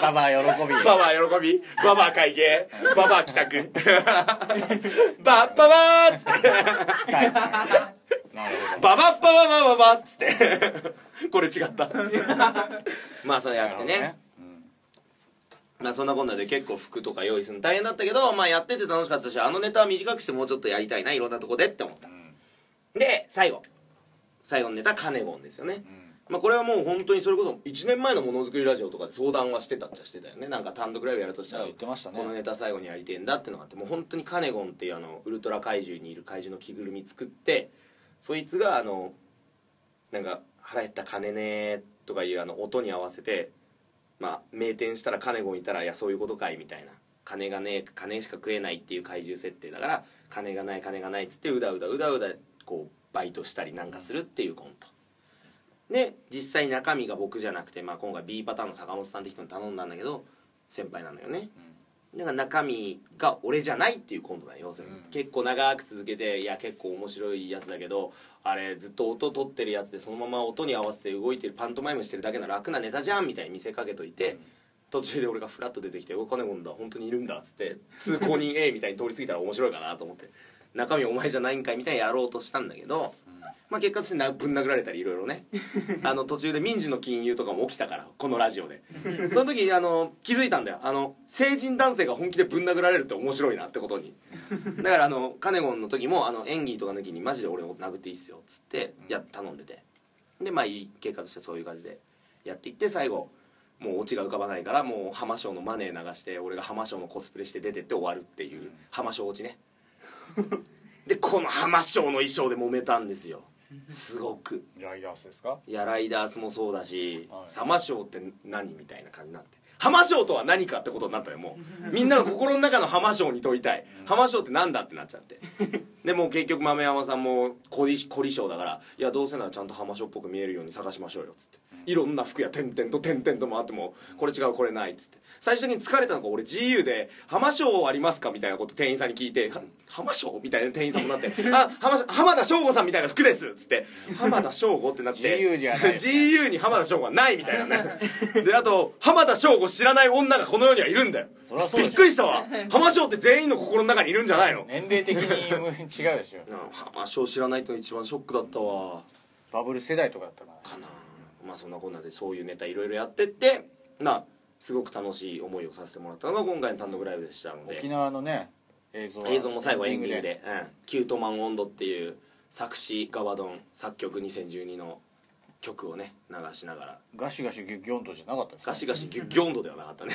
ババア喜び。ババア喜び。ババア会計。ババア帰宅。バッババーっつって。はいなるほババッバババババっつってこれ違ったまあそれどやってねなるほどうんまあそんなこんなで結構服とか用意するの大変だったけどまあやってて楽しかったしあのネタは短くしてもうちょっとやりたいないろんなとこでって思った。うん。で最後。最後のネタカネゴンですよね。うん。まあこれはもう本当にそれこそ1年前のものづくりラジオとかで相談はしてたっちゃしてたよね。なんか単独ライブやるとしたらこのネタ最後にやりてえんだってのがあってもう本当にカネゴンっていうあのウルトラ怪獣にいる怪獣の着ぐるみ作ってそいつがあのなんか腹減った金ねとかいうあの音に合わせてまあ名店したらカネゴンいたらいやそういうことかいみたいな。金がねえ金しか食えないっていう怪獣設定だから金がない金がないっつってうだうだうだうだこうバイトしたりなんかするっていうコント。で実際中身が僕じゃなくて、まあ、今回 B パターンの坂本さんって人に頼んだんだけど先輩なんだよね。だから中身が俺じゃないっていうコントだよ要するに、うん。結構長く続けていや結構面白いやつだけどあれずっと音取ってるやつでそのまま音に合わせて動いてるパントマイムしてるだけの楽なネタじゃんみたいに見せかけといて、うん。途中で俺がフラッと出てきて「お金もんだ本当にいるんだ」っつって通行人 A みたいに通り過ぎたら面白いかなと思って中身お前じゃないんかいみたいにやろうとしたんだけど、まあ結果としてなぶん殴られたりいろいろね。あの途中で民事の金融とかも起きたからこのラジオで。その時あの気づいたんだよ。あの成人男性が本気でぶん殴られるって面白いなってことに。だからあのカネゴンの時もあの演技とか抜きにマジで俺を殴っていいっすよっつってや頼んでて。でまあいい結果としてそういう感じでやっていって最後もうオチが浮かばないからもう浜賞のマネー流して俺が浜賞のコスプレして出てって終わるっていう浜賞落ちね。でこの浜賞の衣装で揉めたんですよすごく。ライダースですか？いやライダースもそうだし、はい。サマショーって何みたいな感じになって浜ショーとは何かってことになったよもう。みんなの心の中の浜ショーに問いたい。浜ショーってなんだってなっちゃって。でもう結局豆山さんも凝り凝り性だからいやどうせならちゃんと浜ショーっぽく見えるように探しましょうよっつって。いろんな服や点々と点々と回ってもこれ違うこれないっつって。最初に疲れたのが俺 GU で「浜ショーありますか?」みたいなこと店員さんに聞いては「浜ショー?」みたいな店員さんもなって「あ浜浜田省吾さんみたいな服です」っつって「浜田省吾?」ってなって。GU じゃない GU に浜田省吾はないみたいなね。であと浜田省吾知らない女がこの世にはいるんだよ。そりゃそうでしょ。びっくりしたわ。浜省って全員の心の中にいるんじゃないの。年齢的に違うでしょ。うん浜省知らないってのが一番ショックだったわ。バブル世代とかだったらかな。まあそんなこんなでそういうネタいろいろやってってまあすごく楽しい思いをさせてもらったのが今回の単独ライブでしたので。沖縄のね映像は映像も最後エンディングで「うん、キュートマン温度」っていう作詞ガバドン作曲2012の曲をね流しながら。ガシガシギュッギョンとじゃなかったですかガシガシギュッギョンドではなかったね。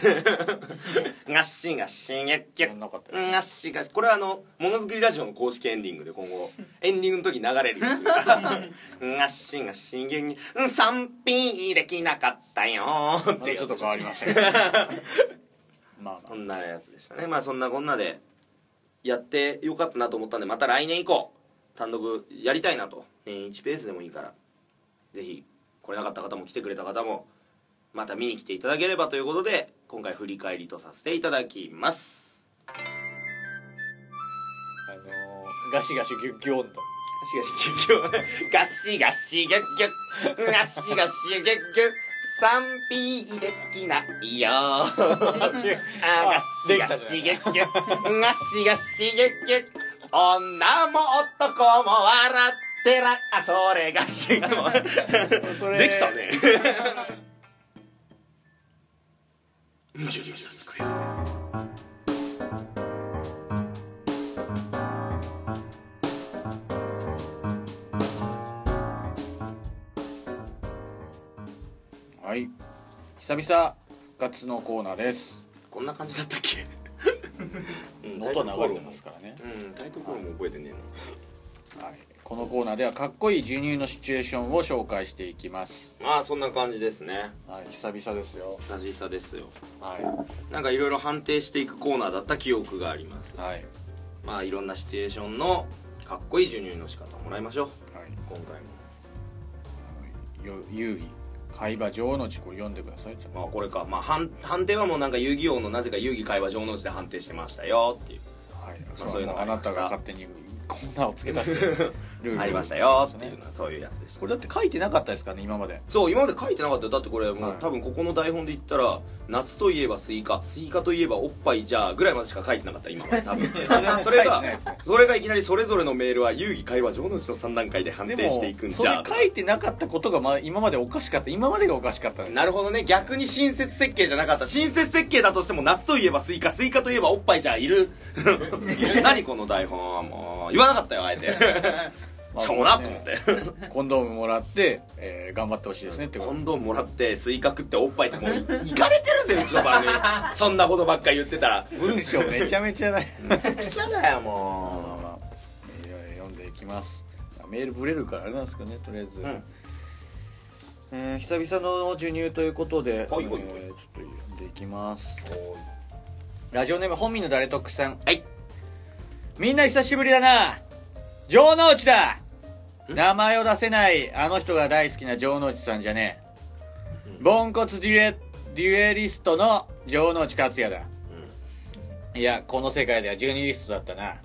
ガシガシギュッギュッ。なかった ガシガシ。これはあのものづくりラジオの公式エンディングで今後 エンディングの時流れるやつ ガシガシギュッギュッ賛否できなかったよー。ってちょっと変わりましたけど。まあまそんなやつでしたね。まあそんなこんなでやってよかったなと思ったんでまた来年以降単独やりたいなと。年1ペースでもいいからぜひ来れなかった方も来てくれた方もまた見に来ていただければということで今回振り返りとさせていただきます。ああのーガシガシギュッギョンとガシガシギュッギュッガシガシギュッギュッガシガシギュッギュッ賛否できないよ。あガシガシギュッギュッガシガシギュッギュッ女も男も笑ってらあそれがしできたね。はい。久々復活のコーナーです。こんな感じだったっけ？うん音は流れてますからね、うんタイトルコールも覚えてねえな。はい、このコーナーではかっこいい授乳のシチュエーションを紹介していきます。まあそんな感じですね。はい久々ですよ。久々ですよ。はなんかいろいろ判定していくコーナーだった記憶があります。いはい。まあいろんなシチュエーションのかっこいい授乳の仕方をもらいましょう。はい。今回も。よ遊戯。海馬女王の字これ読んでください。あこれか。まあ判判定はもうなんか遊戯王のなぜか遊戯会話上の字で判定してましたよっていう。あはい。まあそういうのがあなたが勝手にこんなを付け足して ありましたよっていうのはそういうやつでしたこれだって書いてなかったですからね今まで。そう今まで書いてなかったよ。だってこれもう、はい多分ここの台本で言ったら夏といえばスイカスイカといえばおっぱいじゃあぐらいまでしか書いてなかった今まで多分。それはそれがそれがいきなりそれぞれのメールは遊戯会話上のうちの3段階で判で定していくんもそれじゃ書いてなかったことが、まあ、今までおかしかった今までがおかしかったなるほどね。逆に親切設計じゃなかった。親切設計だとしても夏といえばスイカスイカといえばおっぱいじゃあ いる。何この台本はもう。言わなかったよあえてしょうもなと思って。コンドームもらって、えー頑張ってほしいですねってコンドームもらってスイカ食っておっぱいってもういいかれてるぜうちの番組。そんなことばっかり言ってたら。文章めちゃめちゃない。くちゃだよまあもまあメール読んでいきます。メールブレるからあれなんですかねとりあえず、うん。えー久々の授乳ということで、ほいほいほい。えーちょっと読んでいきます。ラジオネーム本民の誰特さん。はい。みんな久しぶりだな。城之内だ名前を出せないあの人が大好きな城之内さんじゃねえ。ポンコツデュエデュエリストの城之内克也だ。いやこの世界では12リストだったな。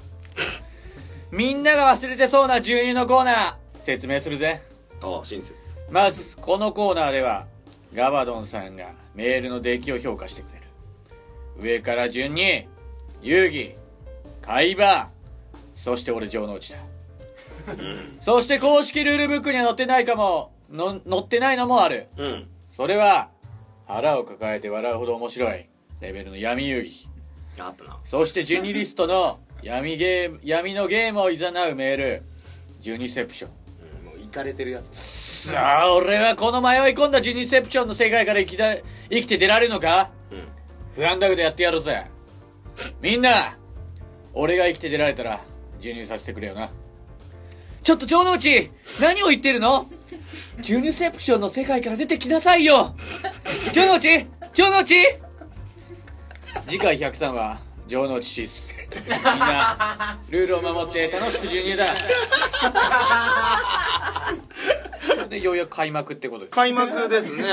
みんなが忘れてそうな12のコーナー説明するぜ。ああ親切。まずこのコーナーではガバドンさんがメールの出来を評価してくれる。上から順に遊戯海馬そして俺城之内だそして公式ルールブックには載ってないかも。の載ってないのもある。うん。それは腹を抱えて笑うほど面白い。レベルの闇遊戯。あったな。そして12リストの 闇ゲーム闇のゲームを誘うメール。12セプション。うんもういかれてるやつさあ俺はこの迷い込んだジュニセプションの世界から生きだ生きて出られるのか？うん。不安だけどやってやるぜ。みんな俺が生きて出られたら授乳させてくれよなちょっと城之内何を言ってるの？ジュニセプションの世界から出てきなさいよ。城之内城之内。次回103は城之内シス。みんなルールを守って楽しく授乳だ。でようやく開幕ってことで開幕ですね。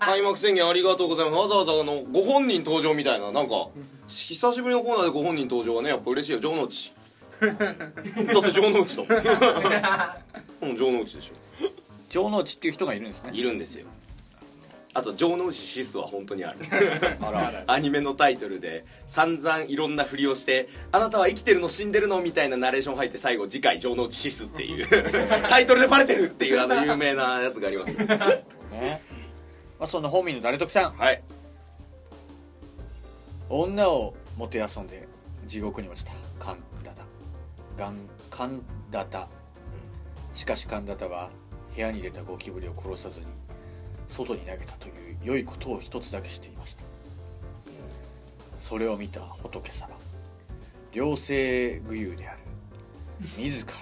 開幕宣言ありがとうございます。わざわざあのご本人登場みたいななんか久しぶりのコーナーでご本人登場はねやっぱ嬉しいよ。城之内。だって城之内だもん。うん城之内でしょ。城之内っていう人がいるんですね。いるんですよ。あと城之内シスは本当にある。アニメのタイトルで散々いろんなふりをして「あなたは生きてるの死んでるの?」みたいなナレーション入って最後次回城之内シスっていう。タイトルでバレてるっていうあの有名なやつがあります。ね。まあそんな本民の誰得さん。はい。女をもてあそんで地獄に落ちた神田田ガン神田田しかし神田田は部屋に出たゴキブリを殺さずに外に投げたという良いことを一つだけしていました。それを見た仏様両性具有である自らの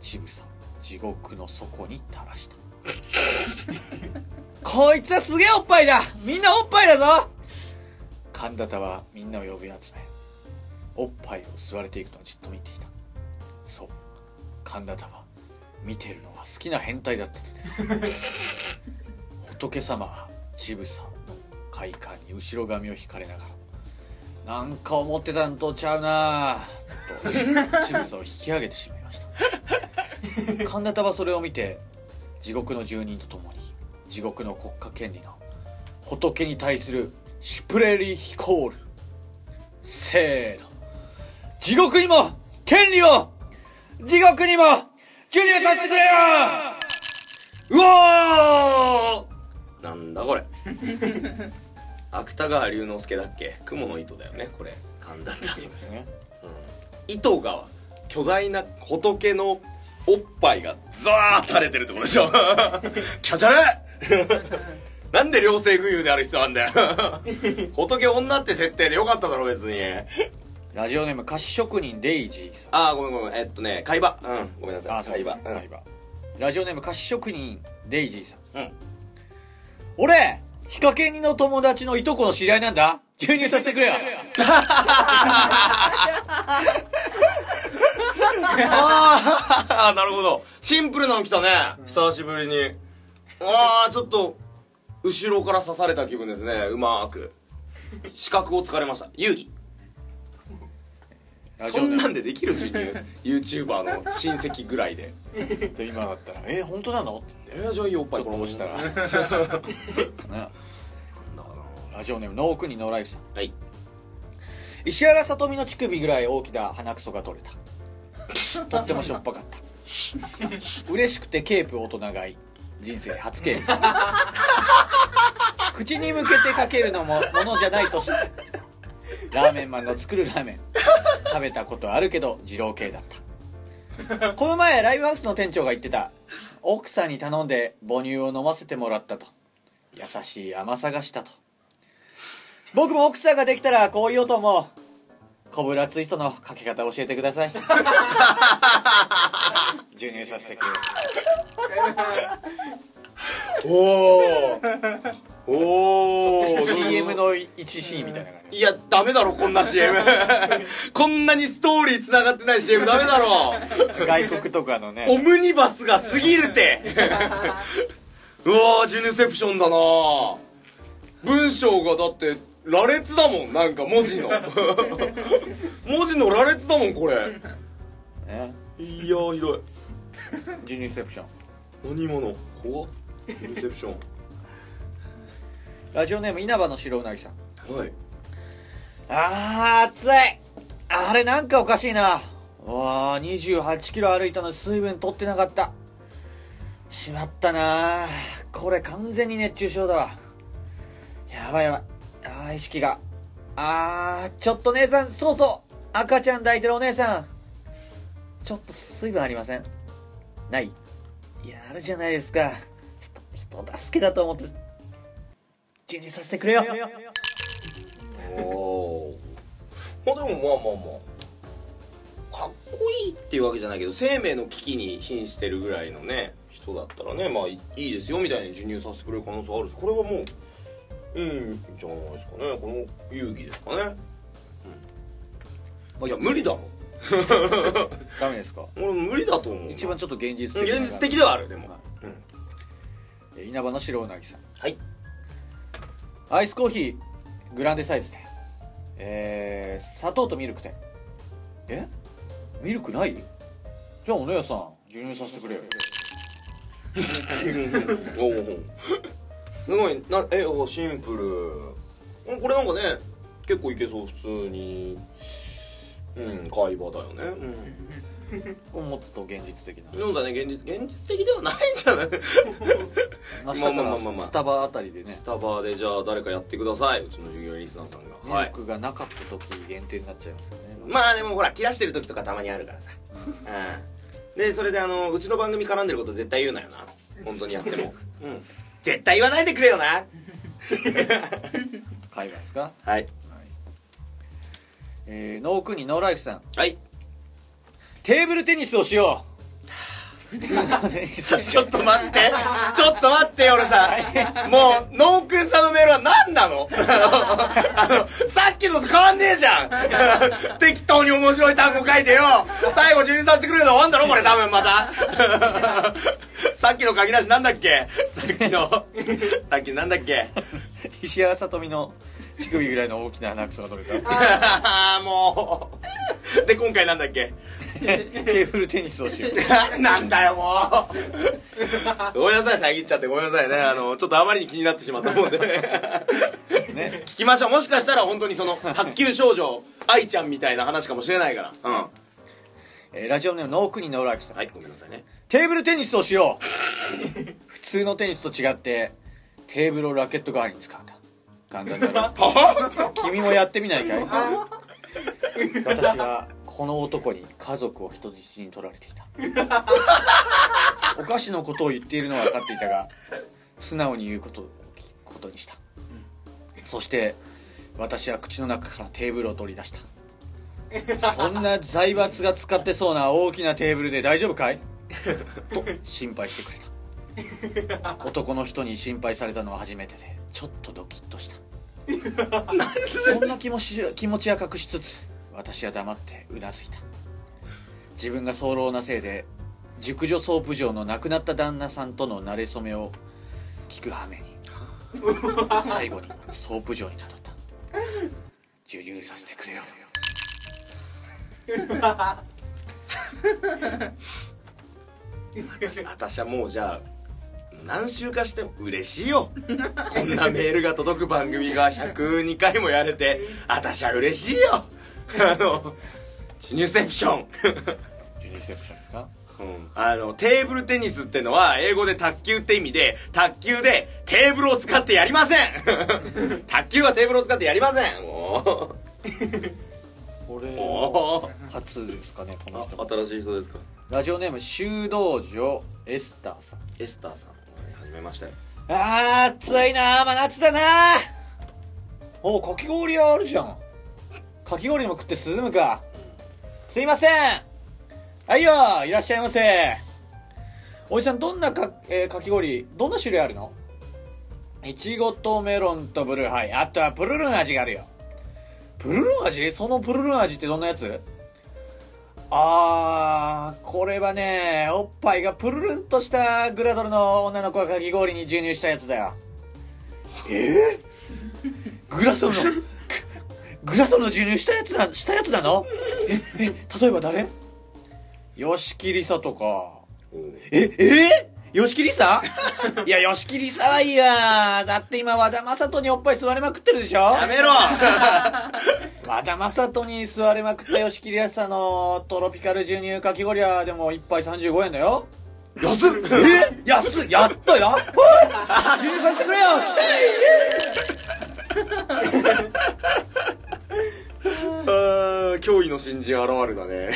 乳房を地獄の底に垂らした。こいつはすげえおっぱいだ。みんなおっぱいだぞ。神田田はみんなを呼び集めおっぱいを吸われていくのをじっと見ていた。そう。神田田は見てるのは好きな変態だったのです仏様は乳房の快感に後ろ髪を引かれながらなんか思ってたんとちゃうなと乳房を引き上げてしまいました。神田田はそれを見て地獄の住人と共に地獄の国家権利の仏に対するシュプレリヒコール。せーの。地獄にも権利を地獄にも授乳させてくれよ！うわー！なんだこれ。芥川龍之介だっけ？雲の糸だよねこれ。神田田糸が巨大な仏のおっぱいがザーッ垂れてるってことでしょ。キャチャレ！なんで両性具有である必要あんだよ。仏女って設定でよかっただろ別にラジオネーム菓子職人デイジーさん。ああごめんごめん。えっとね海馬。うんごめんなさい。そう海馬。うん。海馬。ラジオネーム菓子職人デイジーさん。うん。俺ヒカキンの友達のいとこの知り合いなんだ。授乳させてくれよ。ああなるほど。シンプルなの来たね。久しぶりに。ああちょっと後ろから刺された気分ですね。うまーく。視覚を突かれました。遊戯そんなんでできる授乳 YouTuber の親戚ぐらいで。と今だったら「え本当なの?」ってえー、じゃあいいよおっぱいちょっと押したららね。ラジオネームノークニノーライフさん。はい。石原さとみの乳首ぐらい大きな鼻くそが取れた。とってもしょっぱかった。嬉しくてケープ大人買い。人生初ケープ。口に向けてかけるのもものじゃないとしてラーメンマンの作るラーメン。食べたことあるけど二郎系だった。この前ライブハウスの店長が言ってた。奥さんに頼んで母乳を飲ませてもらったと。優しい甘さがしたと。僕も奥さんができたらこう言おうと思う。コブラツイストのかけ方教えてください。授乳させてくれ。おおおお CM の一シーンみたいな感じ。いやダメだろこんな CM こんなにストーリー繋がってない CM ダメだろ。外国とかのね。オムニバスが過ぎるて。うわージュネセプションだな。文章がだって羅列だもんなんか文字の。文字の羅列だもんこれ。ねいやーひどい。ジュニセプション。何者？怖っ。ジュネセプションラジオネーム稲葉の白うなぎさん。はい。あー暑い。あれなんかおかしいな。うわー28キロ歩いたのに水分取ってなかった。しまったな。これ完全に熱中症だわ。やばいやばい。あー意識が。あーちょっと姉さんそうそう。赤ちゃん抱いてるお姉さん。ちょっと水分ありません。ない。いやあるじゃないですか。ちょっと人助けだと思って授乳させてくれよ。おおまあでもまあまあまあ。かっこいいっていうわけじゃないけど生命の危機に瀕してるぐらいのね人だったらねまあいいいですよみたいに授乳させてくれる可能性あるしこれはもういいんじゃないですかね。この勇気ですかね。うん。いや無理だろ ダメですか？俺無理だと思う一番ちょっと現実的な現実的ではあるでも、はい。うん。え稲葉の白うなぎさん。はいアイスコーヒーグランデサイズで。えー、砂糖とミルクで。え？ミルクない？じゃあお姉さん授乳させてくれよ。お おすごい。なえおシンプル。これなんかね結構いけそう。普通に。うん会話だよね もっと現実的な。うんそうだね現実現実的ではないんじゃない？まあまあまあまあまあ。スタバあたりでね。スタバでじゃあ誰かやってください。うちの従業員リスナーさん。がミルクがなかった時限定になっちゃいますよね、まあでもほら切らしてる時とかたまにあるからさ。うん。でそれであのうちの番組絡んでること絶対言うなよな。本当にやっても。うん。絶対言わないでくれよな。会話ですか？はい。えー、ノークニノーライフさん。はいテーブルテニスをしよう。ちょっと待って。ちょっと待ってよ俺さ。もうノーくんさんのメールは何なの？あのさっきのと変わんねえじゃん。適当に面白い単語書いてよ。最後12させてくれるの終わんだろこれ多分また。さっきの書き出しなんだっけ？さっきの。さっきなんだっけ？石原さとみの乳首ぐらいの大きな鼻くそが取れた。ああもう。で今回なんだっけ？テーブルテニスをしよう。なんだよもう。ごめんなさい遮っちゃってごめんなさいね。あのちょっとあまりに気になってしまったもんで。ね。聞きましょう。もしかしたら本当にその卓球少女愛ちゃんみたいな話かもしれないから。うん。えーラジオネームノークニノーライフさん。はいごめんなさいね。テーブルテニスをしよう。普通のテニスと違ってテーブルをラケット代わりに使うんだ。簡単だろ君もやってみないかい？私はこの男に家族を人質に取られていた。お菓子のことを言っているのは分かっていたが素直に言うことことにした。そして私は口の中からテーブルを取り出した。そんな財閥が使ってそうな大きなテーブルで大丈夫かい？と心配してくれた。男の人に心配されたのは初めてでちょっとドキッとした。そんな気持ち気持ちは隠しつつ私は黙ってうなずいた。自分が早漏なせいで熟女ソープ嬢の亡くなった旦那さんとの馴れ初めを聞く羽目に最後にソープ嬢にたどった。授乳させてくれよ。私はもうじゃあ何週かしても嬉しいよ。こんなメールが届く番組が102回もやれて私は嬉しいよ。あのジュニセプション。授乳セプションですか？うん。あのテーブルテニスってのは英語で卓球って意味で卓球でテーブルを使ってやりません。卓球はテーブルを使ってやりません。もこれ初ですかねこの人。ー新しい人ですか？ラジオネーム修道女エスターさん。エスターさん。はじめましてあー暑いな真夏だなおかき氷屋あるじゃんかき氷も食って涼むか。すいません。はいよいらっしゃいませ。おじさんどんなか,、えーかき氷どんな種類あるの？いちごとメロンとブルー。ハイあとはプルルン味があるよ。プルルン味？そのプルルン味ってどんなやつ？あー、これはね、おっぱいがプルルンとしたグラドルの女の子がかき氷に授乳したやつだよ。えー、グラドルの、ググラドルの授乳したやつな、したやつなの？え、え、例えば誰？吉木りさとか。え、え？ー、吉木りさいや、吉木りさはいいや。だって今和田正人におっぱい吸われまくってるでしょ？やめろ。和田正人に吸われまくった吉木りさのトロピカル授乳かき氷屋でも1杯35円だよ。安っ。え？安っ。やったやっぱ授乳させてくれよ あー驚異の新人現るだね。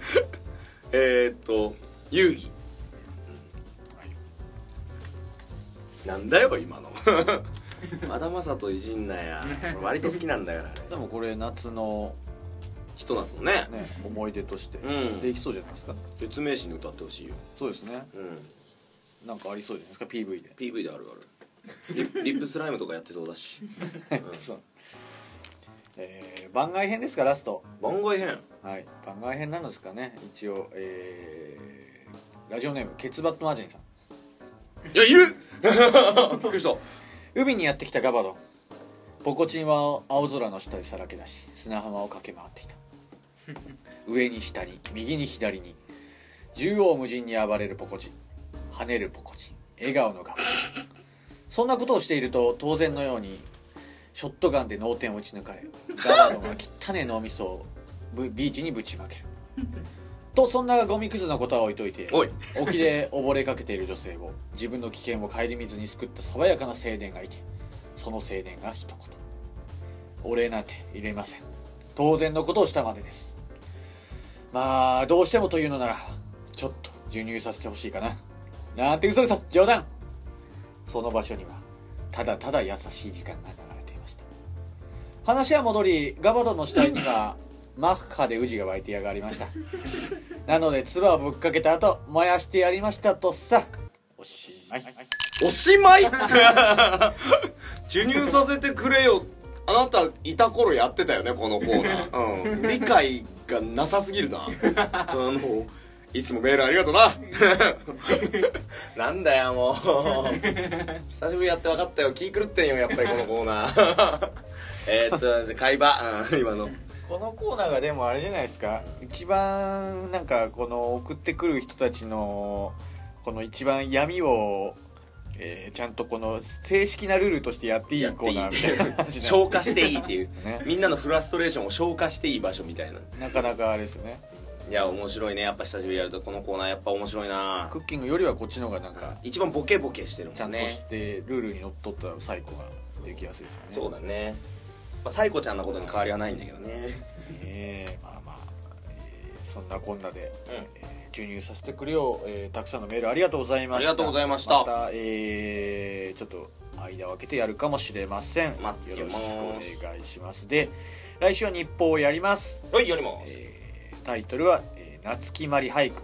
えーっと遊戯なんだよ今の。和田正人いじんなや。割と好きなんだからでもこれ夏のひと夏のね。ね思い出として。うん。できそうじゃないですか。説明誌に歌ってほしいよ。そうですね。うん。なんかありそうじゃないですか？PV で。PV であるある。リッリップスライムとかやってそうだし、うん。そうえー番外編ですかラスト。番外編。はい。番外編なのですかね。一応えーラジオネームケツバットマジンさん。いやいる。びっくりした。海にやってきたガバドン。ポコチンは青空の下でさらけ出し砂浜を駆け回っていた。上に下に右に左に縦横無尽に暴れるポコチン。跳ねるポコチン。笑顔のガバドン。そんなことをしていると当然のようにショットガンで脳天を撃ち抜かれガバドンが汚ね脳みそをブビーチにぶちまける。とそんなゴミクズのことは置いといておい。沖で溺れかけている女性を自分の危険を顧みずに救った爽やかな青年がいてその青年が一言。お礼なんて入れません。当然のことをしたまでです。まあどうしてもというのならちょっと授乳させてほしいかな。なんて嘘嘘冗談。その場所にはただただ優しい時間が流話は戻りガバドンの死体にはマッハでウジが湧いてやがりました。なので唾をぶっかけた後燃やしてやりましたとさ。おしまい。おしまい？授乳させてくれよ。あなたいた頃やってたよねこのコーナー、うん、理解がなさすぎるな。あのいつもメールありがとうな。なんだよもう。久しぶりやって分かったよ。気狂ってんよやっぱりこのコーナーえーっとじゃあ会話、うん、今の。このコーナーがでもあれじゃないですか。一番なんかこの送ってくる人たちのこの一番闇を、えーちゃんとこの正式なルールとしてやっていいコーナーみたいな 消化していいっていう。ね。みんなのフラストレーションを消化していい場所みたいななかなかあれですよね。いや面白いね。やっぱ久しぶりやるとこのコーナーやっぱ面白いな。クッキングよりはこっちの方がなんか一番ボケボケしてるもちゃんとんねしてルールにのっとったサイコができやすいですよね。そうだね、まあ、サイコちゃんのことに変わりはないんだけどね。ねえ。まあまあ、えーそんなこんなで、うん。えー注入させてくれよ、えーたくさんのメールありがとうございました。ありがとうございました。また、えーちょっと間を空けてやるかもしれません。よろします。くお願いします。で来週は日報をやります、はいよりもえータイトルは「えー夏木まり俳句」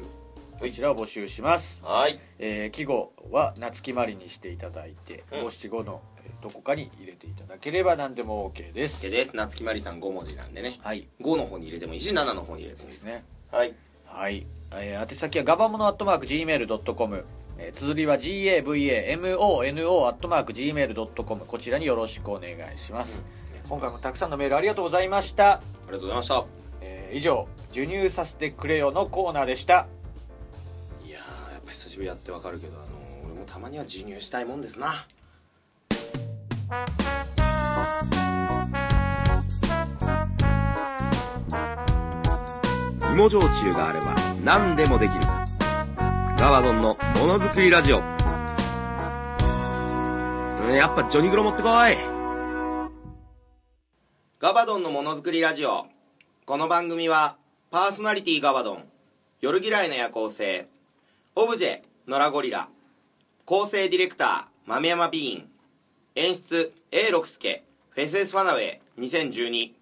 こちらを募集します、はい。えー季語は夏木まりにしていただいてうん。五七五のえーどこかに入れていただければ何でも OK です。でです。夏木マリさん5文字なんでね。はい。5の方に入れてもいいし7の方に入れてもいいですね。はい。はい、えー宛先はガバモノアットマーク Gmail.com えー綴りは gavamono.gmail.com こちらによろしくお願いします、今回もたくさんのメールありがとうございました、ありがとうございました。えー以上授乳させてくれよのコーナーでした。いやーやっぱ久しぶりやってわかるけどあのー俺もたまには授乳したいもんですな芋焼酎があれば何でもできる。ガバドンのものづくりラジオ。やっぱジョニグロ持ってこい。ガバドンのものづくりラジオ。この番組はパーソナリティガバドン夜嫌いな夜行性。オブジェノラゴリラ。構成ディレクター豆山ビーン。演出 A 六輔。フェスエスファナウェイ2012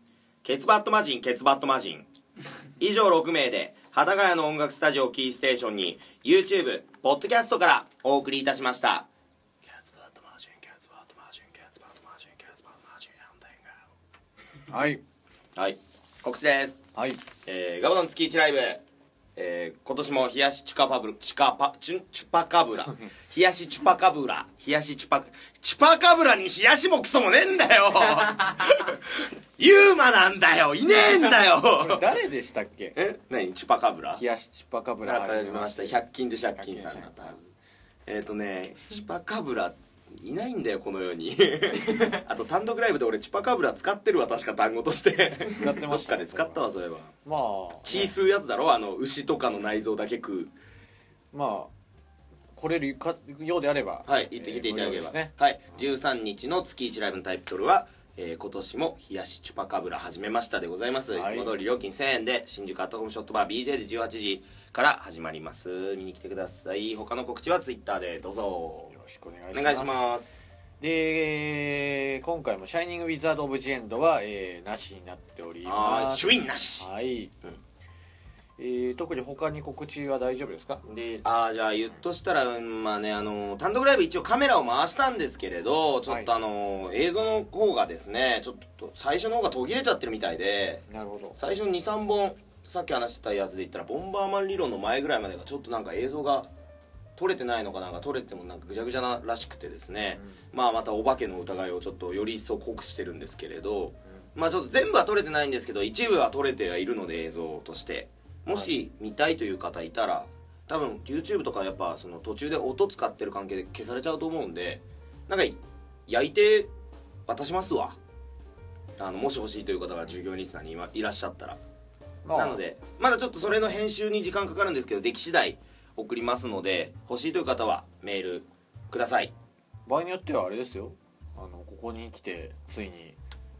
ケツバットマジンケツバットマジン。以上6名で幡ヶ谷の音楽スタジオキーステーションに YouTube ポッドキャストからお送りいたしました。ケツバットマジンケツバットマジンケツバットマジンケツバットマジンはい。はい。告知です。はい。えーガバドン月1ライブ、えー今年も冷やしチュカパブルチュカパチュチュパカブラ。冷やしチュパカブラ。冷やしチュパチュパカブラに冷やしもクソもねえんだよ。ユーマなんだよ。いねえんだよ。誰でしたっけ？え？何？チュパカブラ？冷やしチュパカブラ始めました。100均で借金さんだったはず。えっ、とね チュパカブラいないんだよこの世に。あと単独ライブで俺チュパカブラ使ってるわ確か単語として。使ってましたどっかで使ったわそういえば。まあ血吸うやつだろあの牛とかの内臓だけ食う。まあ来れるかようであれば。はい行ってきていただければ、えーね。はい13日の月1ライブのタイトルは、えー今年も冷やしチュパカブラ始めましたでございます、はい。い、つも通り料金1000円で新宿アットホームショットバー BJ で18時から始まります。見に来てください。他の告知はツイッターでどうぞ。よろしくお願いします。お願いしますで今回も「シャイニング・ウィザード・オブ・ジ・エンドは」えーなしになっております。あーシュインなし。はい、うん。えー特に他に告知は大丈夫ですか？でああじゃあ言っとしたらうんまあねあの単独ライブ一応カメラを回したんですけれどちょっとあの、映像の方がですねちょっと最初の方が途切れちゃってるみたいでなるほど。最初に23本さっき話してたやつで言ったらボンバーマン理論の前ぐらいまでがちょっとなんか映像が撮れてないのかなんか撮れてもなんかぐちゃぐちゃならしくてですね、まあまたお化けの疑いをちょっとより一層濃くしてるんですけれど、まあちょっと全部は撮れてないんですけど一部は撮れてはいるので映像として。もし見たいという方いたら多分 YouTube とかやっぱその途中で音使ってる関係で消されちゃうと思うんでなんか焼いて渡しますわあのもし欲しいという方が従業員リスナーに今いらっしゃったら。まあ。なのでまだちょっとそれの編集に時間かかるんですけどでき次第送りますので欲しいという方はメールください。場合によってはあれですよ。あのここに来てついに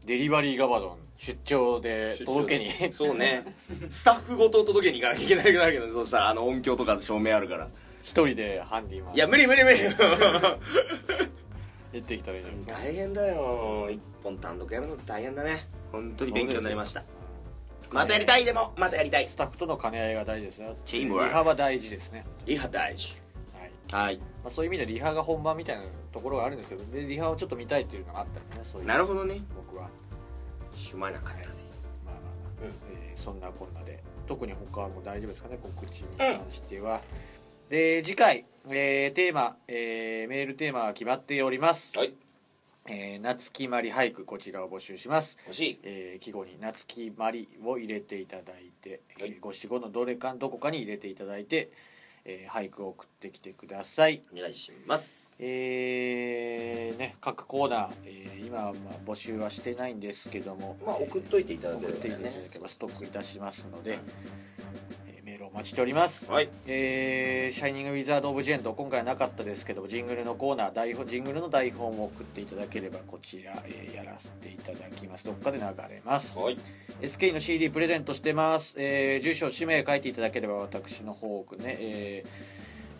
デリバリーガバドン出張で届けに。そうね。スタッフごと届けに行かなきゃいけなくなるけどねそうしたらあの音響とかで照明あるから。一人でハンディマンいや無理無理無理。出てきたらいいのに。大変だよ。一本単独やるのって大変だね。本当に勉強になりましたまたやりたいでも。またやりたい。スタッフとの兼ね合いが大事ですよチームワーク。リハは大事ですね。リハ大事。はい。はい。まあ、そういう意味でリハが本番みたいなところがあるんですよ。でリハをちょっと見たいっていうのがあったんでね。そういう。なるほどね。僕は。しゅまなかったぜ。まあまあまあ、うん。えーそんなこんなで。特に他も大丈夫ですかね。告知に関しては、で次回、えーテーマ、えーメールテーマが決まっております、はいえー夏決まり俳句こちらを募集します。欲しい。えー季語に「夏決まり」を入れていただいて、はい。えー五七五のどれかどこかに入れていただいて、えー俳句を送ってきてください。お願いします。えーね、各コーナー、えー今はまあ募集はしてないんですけども、まあ送っといていただければ送っていただねければストックいたしますので、待ちしております、はい。えーシャイニング・ウィザード・オブ・ジェンド今回はなかったですけどもジングルのコーナー台本ジングルの台本を送っていただければこちら、えーやらせていただきます。どっかで流れます。はい。SK の CD プレゼントしてます、えー住所氏名書いていただければ私の方ね、えー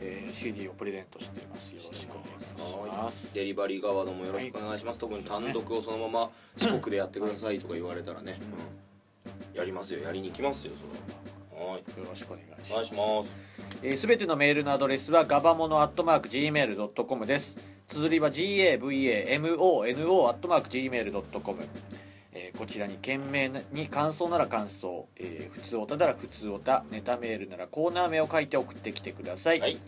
えー CD をプレゼントしています。よろしくお願いします。デリバリー側どもよろしくお願いします、特に単独をそのまま四国でやってくださいとか言われたらね、うん。やりますよ。やりに行きますよそれははい。よろしくお願いします。しますえーすべ、てのメールのアドレスはガバモノアットマーク Gmail.com です。綴りは GAVAMONO アットマーク Gmail.com えーこちらに件名に感想なら感想、えー普通おたなら普通おたネタメールならコーナー名を書いて送ってきてください、はい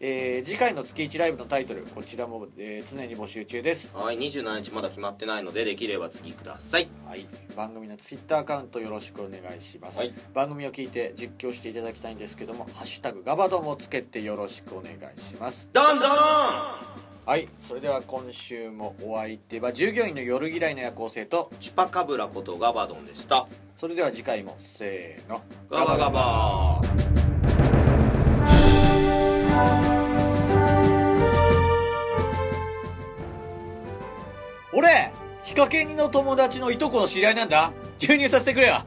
えー次回の月1ライブのタイトルこちらも、えー常に募集中です、はい27日まだ決まってないのでできれば次ください。はい、番組のツイッターアカウントよろしくお願いします、はい。番組を聞いて実況していただきたいんですけども「ハッシュタグガバドン」をつけてよろしくお願いします。どんどんはい。それでは今週もお相手は従業員の夜嫌いの夜行性とチュパカブラことガバドンでした。それでは次回もせーの。ガバガバ俺ヒカケニの友達のいとこの知り合いなんだ。注入させてくれよ。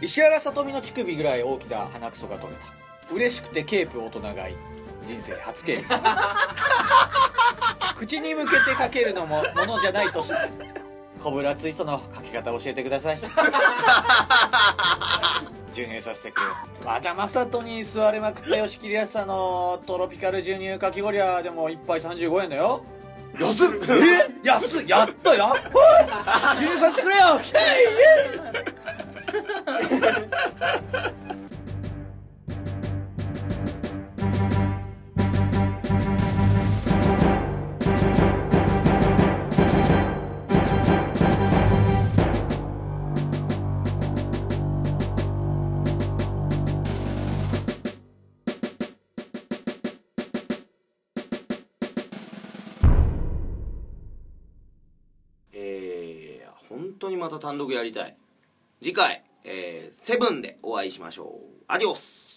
石原さとみの乳首ぐらい大きな鼻くそが取れた。嬉しくてケープ大人買い。人生初ケープ。口に向けてかけるのもものじゃないとすコブラツイストのかけ方教えてください。授乳させてくれ。またまさとに座れまくった吉木りやさのトロピカル授乳かき氷はでも1杯35円だよ。安っ！え？安っ！やったやっ！ぱ授乳させてくれよ 単独やりたい。次回、えー、セブンでお会いしましょう。アディオス。